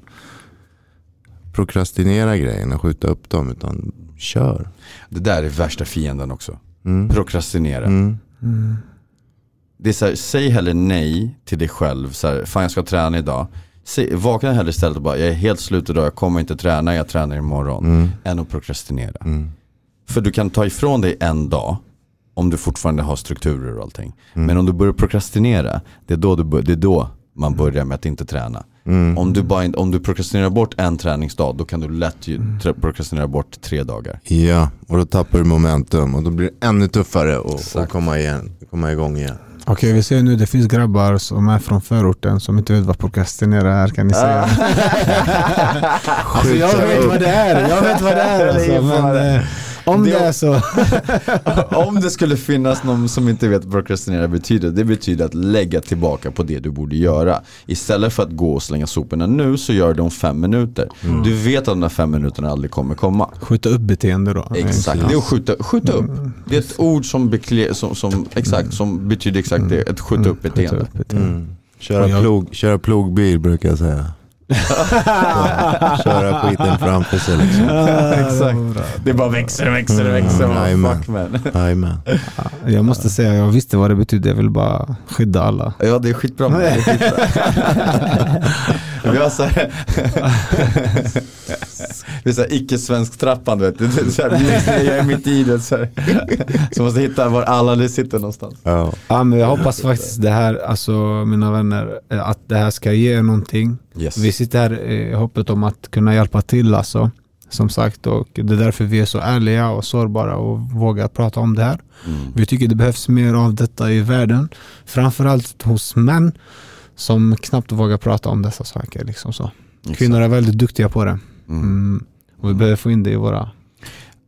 prokrastinera grejerna, skjuta upp dem, utan kör. Det där är värsta fienden också. Mm. Prokrastinera. Det är så här, säg hellre nej till dig själv. Så här, Fan jag ska träna idag. Säg, vakna hellre istället och bara, jag är helt slut idag, jag kommer inte träna, jag tränar imorgon. Mm. Än att prokrastinera. Mm. För du kan ta ifrån dig en dag om du fortfarande har strukturer och allting. Mm. Men om du börjar prokrastinera, det är då, du det är då man börjar med att inte träna. Mm. Om, du bara, om du prokrastinerar bort en träningsdag, då kan du lätt Mm. prokrastinera bort tre dagar. Ja, och då tappar du momentum och då blir det ännu tuffare att- att komma, igen, komma igång igen. Okej, vi ser nu det finns grabbar som är från förorten som inte vet vad prokrastinera är kan ni säga. alltså, jag vet vad det är, jag vet vad det är. Alltså, men, eh, om Det- det är så. Om det skulle finnas någon som inte vet vad prokrastinera betyder, det betyder att lägga tillbaka på det du borde göra. Istället för att gå och slänga soporna nu så gör du det om fem minuter. Du vet att de där fem minuterna aldrig kommer komma. Skjuta upp beteende då. Exakt, det är att skjuta, skjuta upp. Det är ett ord som, bekle, som, som, exakt, som betyder exakt det, ett skjuta upp Skjuta beteende. upp beteende. Mm. Köra, plog, köra plogbil brukar jag säga. köra skiten framför sig liksom. Exakt. Det bara växer och växer och växer. Mm, fuck man. Jajamän. Jag måste säga, jag visste vad det betydde. Jag vill bara skydda alla. Ja det är skitbra. Det är skitbra. Vi har så här, vi är så här icke-svensk trappan du vet. Det är så här, jag är mitt i det. Så, här. så måste hitta var alla det sitter någonstans. Ja. Ja, men jag hoppas faktiskt det här, alltså mina vänner, eh, att det här ska ge någonting. Yes. Vi sitter här i hoppet om att kunna hjälpa till alltså. Som sagt, och det är därför vi är så ärliga och sårbara och vågar prata om det här. Mm. Vi tycker det behövs mer av detta i världen. Framförallt hos män som knappt vågar prata om dessa saker. Liksom så. Kvinnor är väldigt duktiga på det. Mm. Mm. Och vi behöver få in det i våra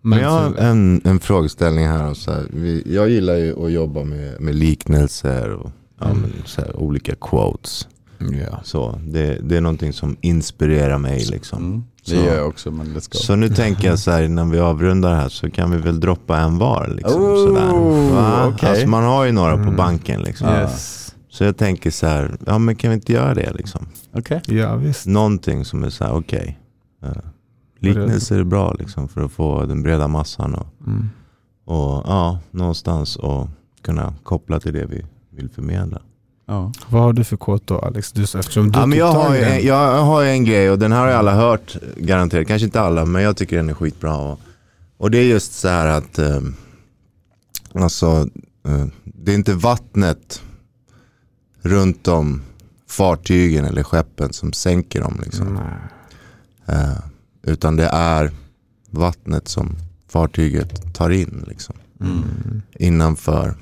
Men jag har en, en frågeställning här. Så här. Vi, jag gillar ju att jobba med, med liknelser och ja, Mm. men så här, olika quotes. Ja. Så, det, det är någonting som inspirerar mig. Liksom. Mm. Det Så. gör jag också men let's go. Så nu tänker jag så här innan vi avrundar här så kan vi väl droppa en var. Liksom, Oh, sådär. Va? okej. Alltså, man har ju några på Mm. banken. Liksom. Yes. Så jag tänker så här, ja men kan vi inte göra det liksom? Okej. ja, visst. Någonting som är så här, okej. eh, liknelser är bra liksom för att få den breda massan och, Mm. och ja, någonstans och kunna koppla till det vi vill förmedla. Ja. Vad har du för kod då Alex? Du, eftersom du Ja, men tog jag, har en, jag har ju en grej och den här har ju alla hört garanterat. Kanske inte alla men jag tycker den är skitbra. Och, och det är just så här att eh, alltså, eh, det är inte vattnet runt om fartygen eller skeppen som sänker dem. Liksom. Eh, utan det är vattnet som fartyget tar in liksom, Mm. innanför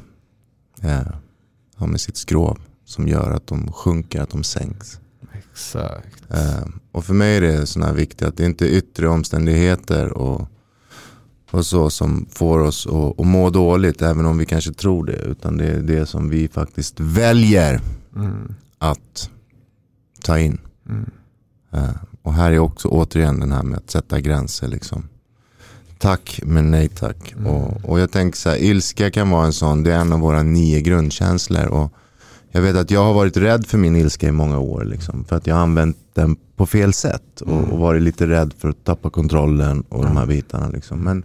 eh, med sitt skrov som gör att de sjunker, att de sänks. Exakt. Eh, och för mig är det sådana här viktigt att det inte är yttre omständigheter och, och så som får oss att, att må dåligt även om vi kanske tror det. Utan det är det som vi faktiskt väljer Mm. att ta in. Mm. Eh, och här är också återigen den här med att sätta gränser. Liksom. Tack men nej tack. Mm. Och, och jag tänker så här, ilska kan vara en sån, det är en av våra nio grundkänslor. Och jag vet att jag har varit rädd för min ilska i många år. Liksom, för att jag har använt den på fel sätt. Och, Mm. och varit lite rädd för att tappa kontrollen och de här bitarna. Liksom. Men,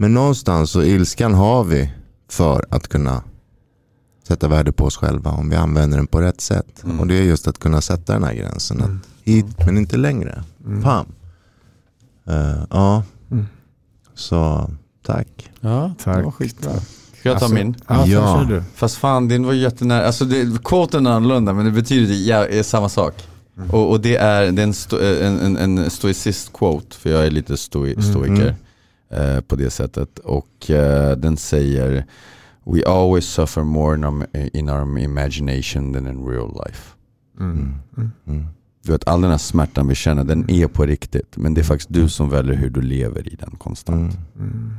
men någonstans så ilskan har vi för att kunna sätta värde på oss själva om vi använder den på rätt sätt. Mm. Och det är just att kunna sätta den här gränsen. Mm. Att hit men inte längre. Mm. Pam. Eh, ja, Mm. så tack. Ja, Tack. det var skitbra. Ska jag ta Alltså, min? Ja, Ja. du. Fast fan din var ju jättenära, alltså det, quoten är annorlunda men det betyder ja, är samma sak. Mm. Och, och det är, det är en, sto, en, en, en stoicist quote, för jag är lite stoi, Mm. stoiker eh, på det sättet. Och eh, den säger We always suffer more in our, in our imagination than in real life. Mm. Mm. Mm. Du vet all den här smärtan vi känner, den är på riktigt. Men det är faktiskt du som väljer hur du lever i den konstant. Mm. Mm.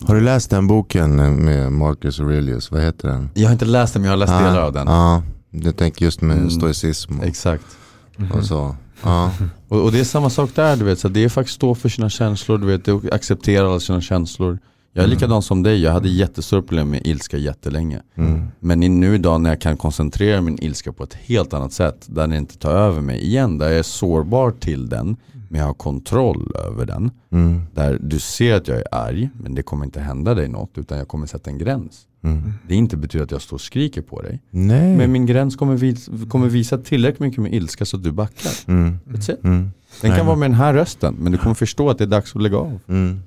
Har du läst den boken med Marcus Aurelius? Vad heter den? Jag har inte läst den men jag har läst delar av den. Ja, jag tänker just med Mm. stoicism och, Exakt. och så. Ja. Och, och det är samma sak där, du vet. Så det är faktiskt stå för sina känslor, du vet. och Acceptera alla sina känslor. Jag är Mm. likadan som dig, jag hade jättestora problem med ilska jättelänge. Mm. Men nu idag när jag kan koncentrera min ilska på ett helt annat sätt, där den inte tar över mig igen, där jag är sårbar till den, men jag har kontroll över den. Mm. Där du ser att jag är arg, men det kommer inte hända dig något, utan jag kommer sätta en gräns. Mm. Det inte betyder att jag står och skriker på dig, Nej. men min gräns kommer visa, kommer visa tillräckligt mycket med ilska så att du backar. Mm. That's it. Mm. Den kan Nej. vara med den här rösten, men du kommer förstå att det är dags att lägga av. Mm.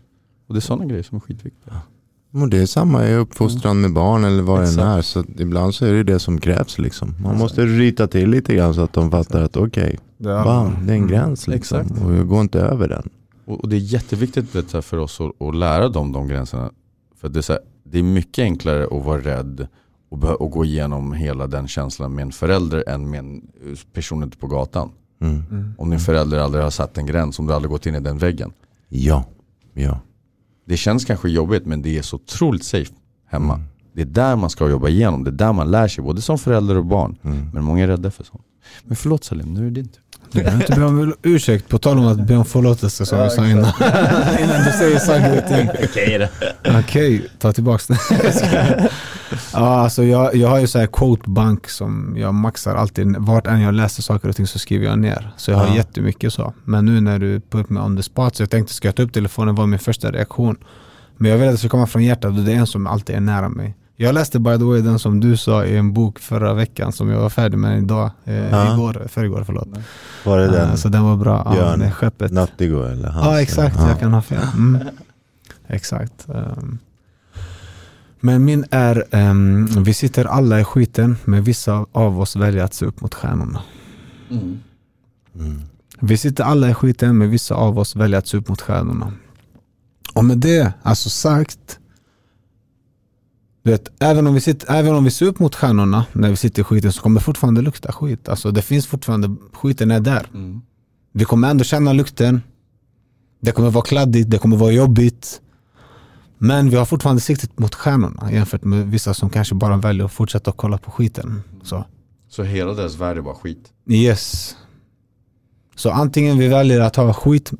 Och det är sådana grejer som är skitviktiga. Och det är samma i uppfostran med barn eller vad det än Exakt. är. Så ibland så är det det som krävs liksom. Man måste ryta till lite grann så att de fattar att okej, bam, det är en gräns liksom. Exakt. Och jag går inte över den. Och, och det är jätteviktigt vet, för oss att, att lära dem de gränserna. För det är, så här, det är mycket enklare att vara rädd och, och gå igenom hela den känslan med en förälder än med en eh, person ute på gatan. Mm. Om din förälder aldrig har satt en gräns, om du aldrig gått in i den väggen. Ja, ja. Det känns kanske jobbigt men det är så otroligt safe hemma. Mm. Det är där man ska jobba igenom, det är där man lär sig, både som förälder och barn. Mm. Men många är rädda för sånt. Men förlåt Salim, nu är det din tur. Du behöver inte be om ursäkt, på tal om att be om förlåtelse som vi sa innan. innan du säger saker och ting. Okej Okej, ta tillbaks det. ja, alltså jag, jag har ju så här quote bank som jag maxar alltid. Vart än jag läser saker och ting så skriver jag ner. Så jag har Ja. jättemycket så. Men nu när du put mig on the spot så jag tänkte ska jag ta upp telefonen var min första reaktion. Men jag vill att det ska komma från hjärtat och det är en som alltid är nära mig. Jag läste by the way den som du sa i en bok förra veckan som jag var färdig med idag. Eh, Ja. Igår, förrgår förlåt. Var det Eh, så den var bra. Ja, Björn med skeppet. Nattigo eller hans? Ja exakt, Ja. jag kan ha fel. Mm. Exakt. ehm. Men min är, ehm, vi sitter alla i skiten men vissa av oss väljer att se upp mot stjärnorna. Mm. Mm. Vi sitter alla i skiten men vissa av oss väljer att se upp mot stjärnorna. Och med det alltså sagt, du vet, även, om vi sitter, även om vi ser upp mot stjärnorna när vi sitter i skiten så kommer det fortfarande lukta skit. Alltså det finns fortfarande, skiten är där. Mm. Vi kommer ändå känna lukten. Det kommer vara kladdigt, det kommer vara jobbigt. Men vi har fortfarande siktet mot stjärnorna jämfört med vissa som kanske bara väljer att fortsätta att kolla på skiten. Så. Så hela deras värld är bara skit. Yes. Så antingen vi väljer att ha skit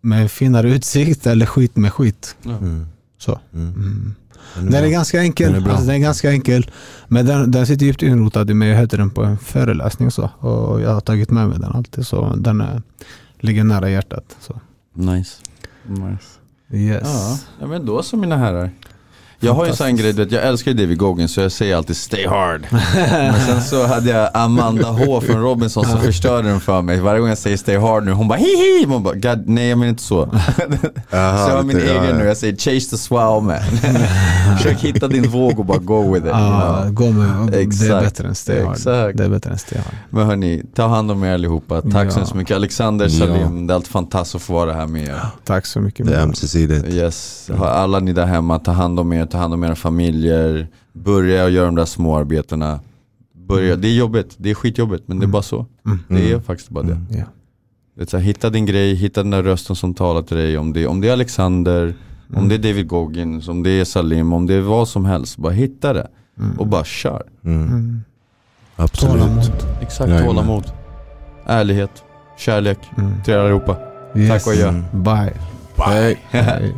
med finare utsikt eller skit med skit. Mm. Så. Mm. Den är Den är ganska enkel. Den är alltså, den är ganska enkel. Men den, den sitter djupt inrotad i mig. Jag hörde den på en föreläsning så. Och jag har tagit med mig den alltid. Så den är, ligger nära hjärtat. Så. Nice. nice. Yes. Ja. ja, men då så mina herrar. Jag har ju en sån grej, vet, jag älskar ju David Goggins så jag säger alltid stay hard. Men sen så hade jag Amanda H från Robinson som förstörde den för mig. Varje gång jag säger stay hard nu, hon bara hihi. Man bara, God, nej jag menar inte så. Jaha, så jag har min egen ja. nu, jag säger chase the swell man. Försök hitta din våg och bara go with it. Ja, Ja. gå med, det är bättre än stay hard. Exakt. Det är bättre än stay hard. Men hörni, ta hand om er allihopa. Tack så Ja. hemskt mycket. Alexander, Ja. Salim, det är alltid fantastiskt att få vara här med er. Tack så mycket. Det är ömsesidigt. Yes, ha alla ni där hemma, ta hand om er, ta hand om era familjer. Börja och göra de där små arbetena. Börja, det är jobbigt, det är skitjobbigt men det är bara så. Mm. Det är faktiskt bara det. Mm. Ja. det är så här, hitta din grej, hitta den där rösten som talar till dig. Om det, om det är Alexander, om det är David Goggins, om det är Salim, om det är vad som helst. Bara hitta det Mm. och bara kör. Mm. Mm. Absolut. Tålamod. Exakt, Jajamän. tålamod. Ärlighet, kärlek Mm. till er allihopa. Yes. Tack och adjö. Mm. Bye. Hej. Hej.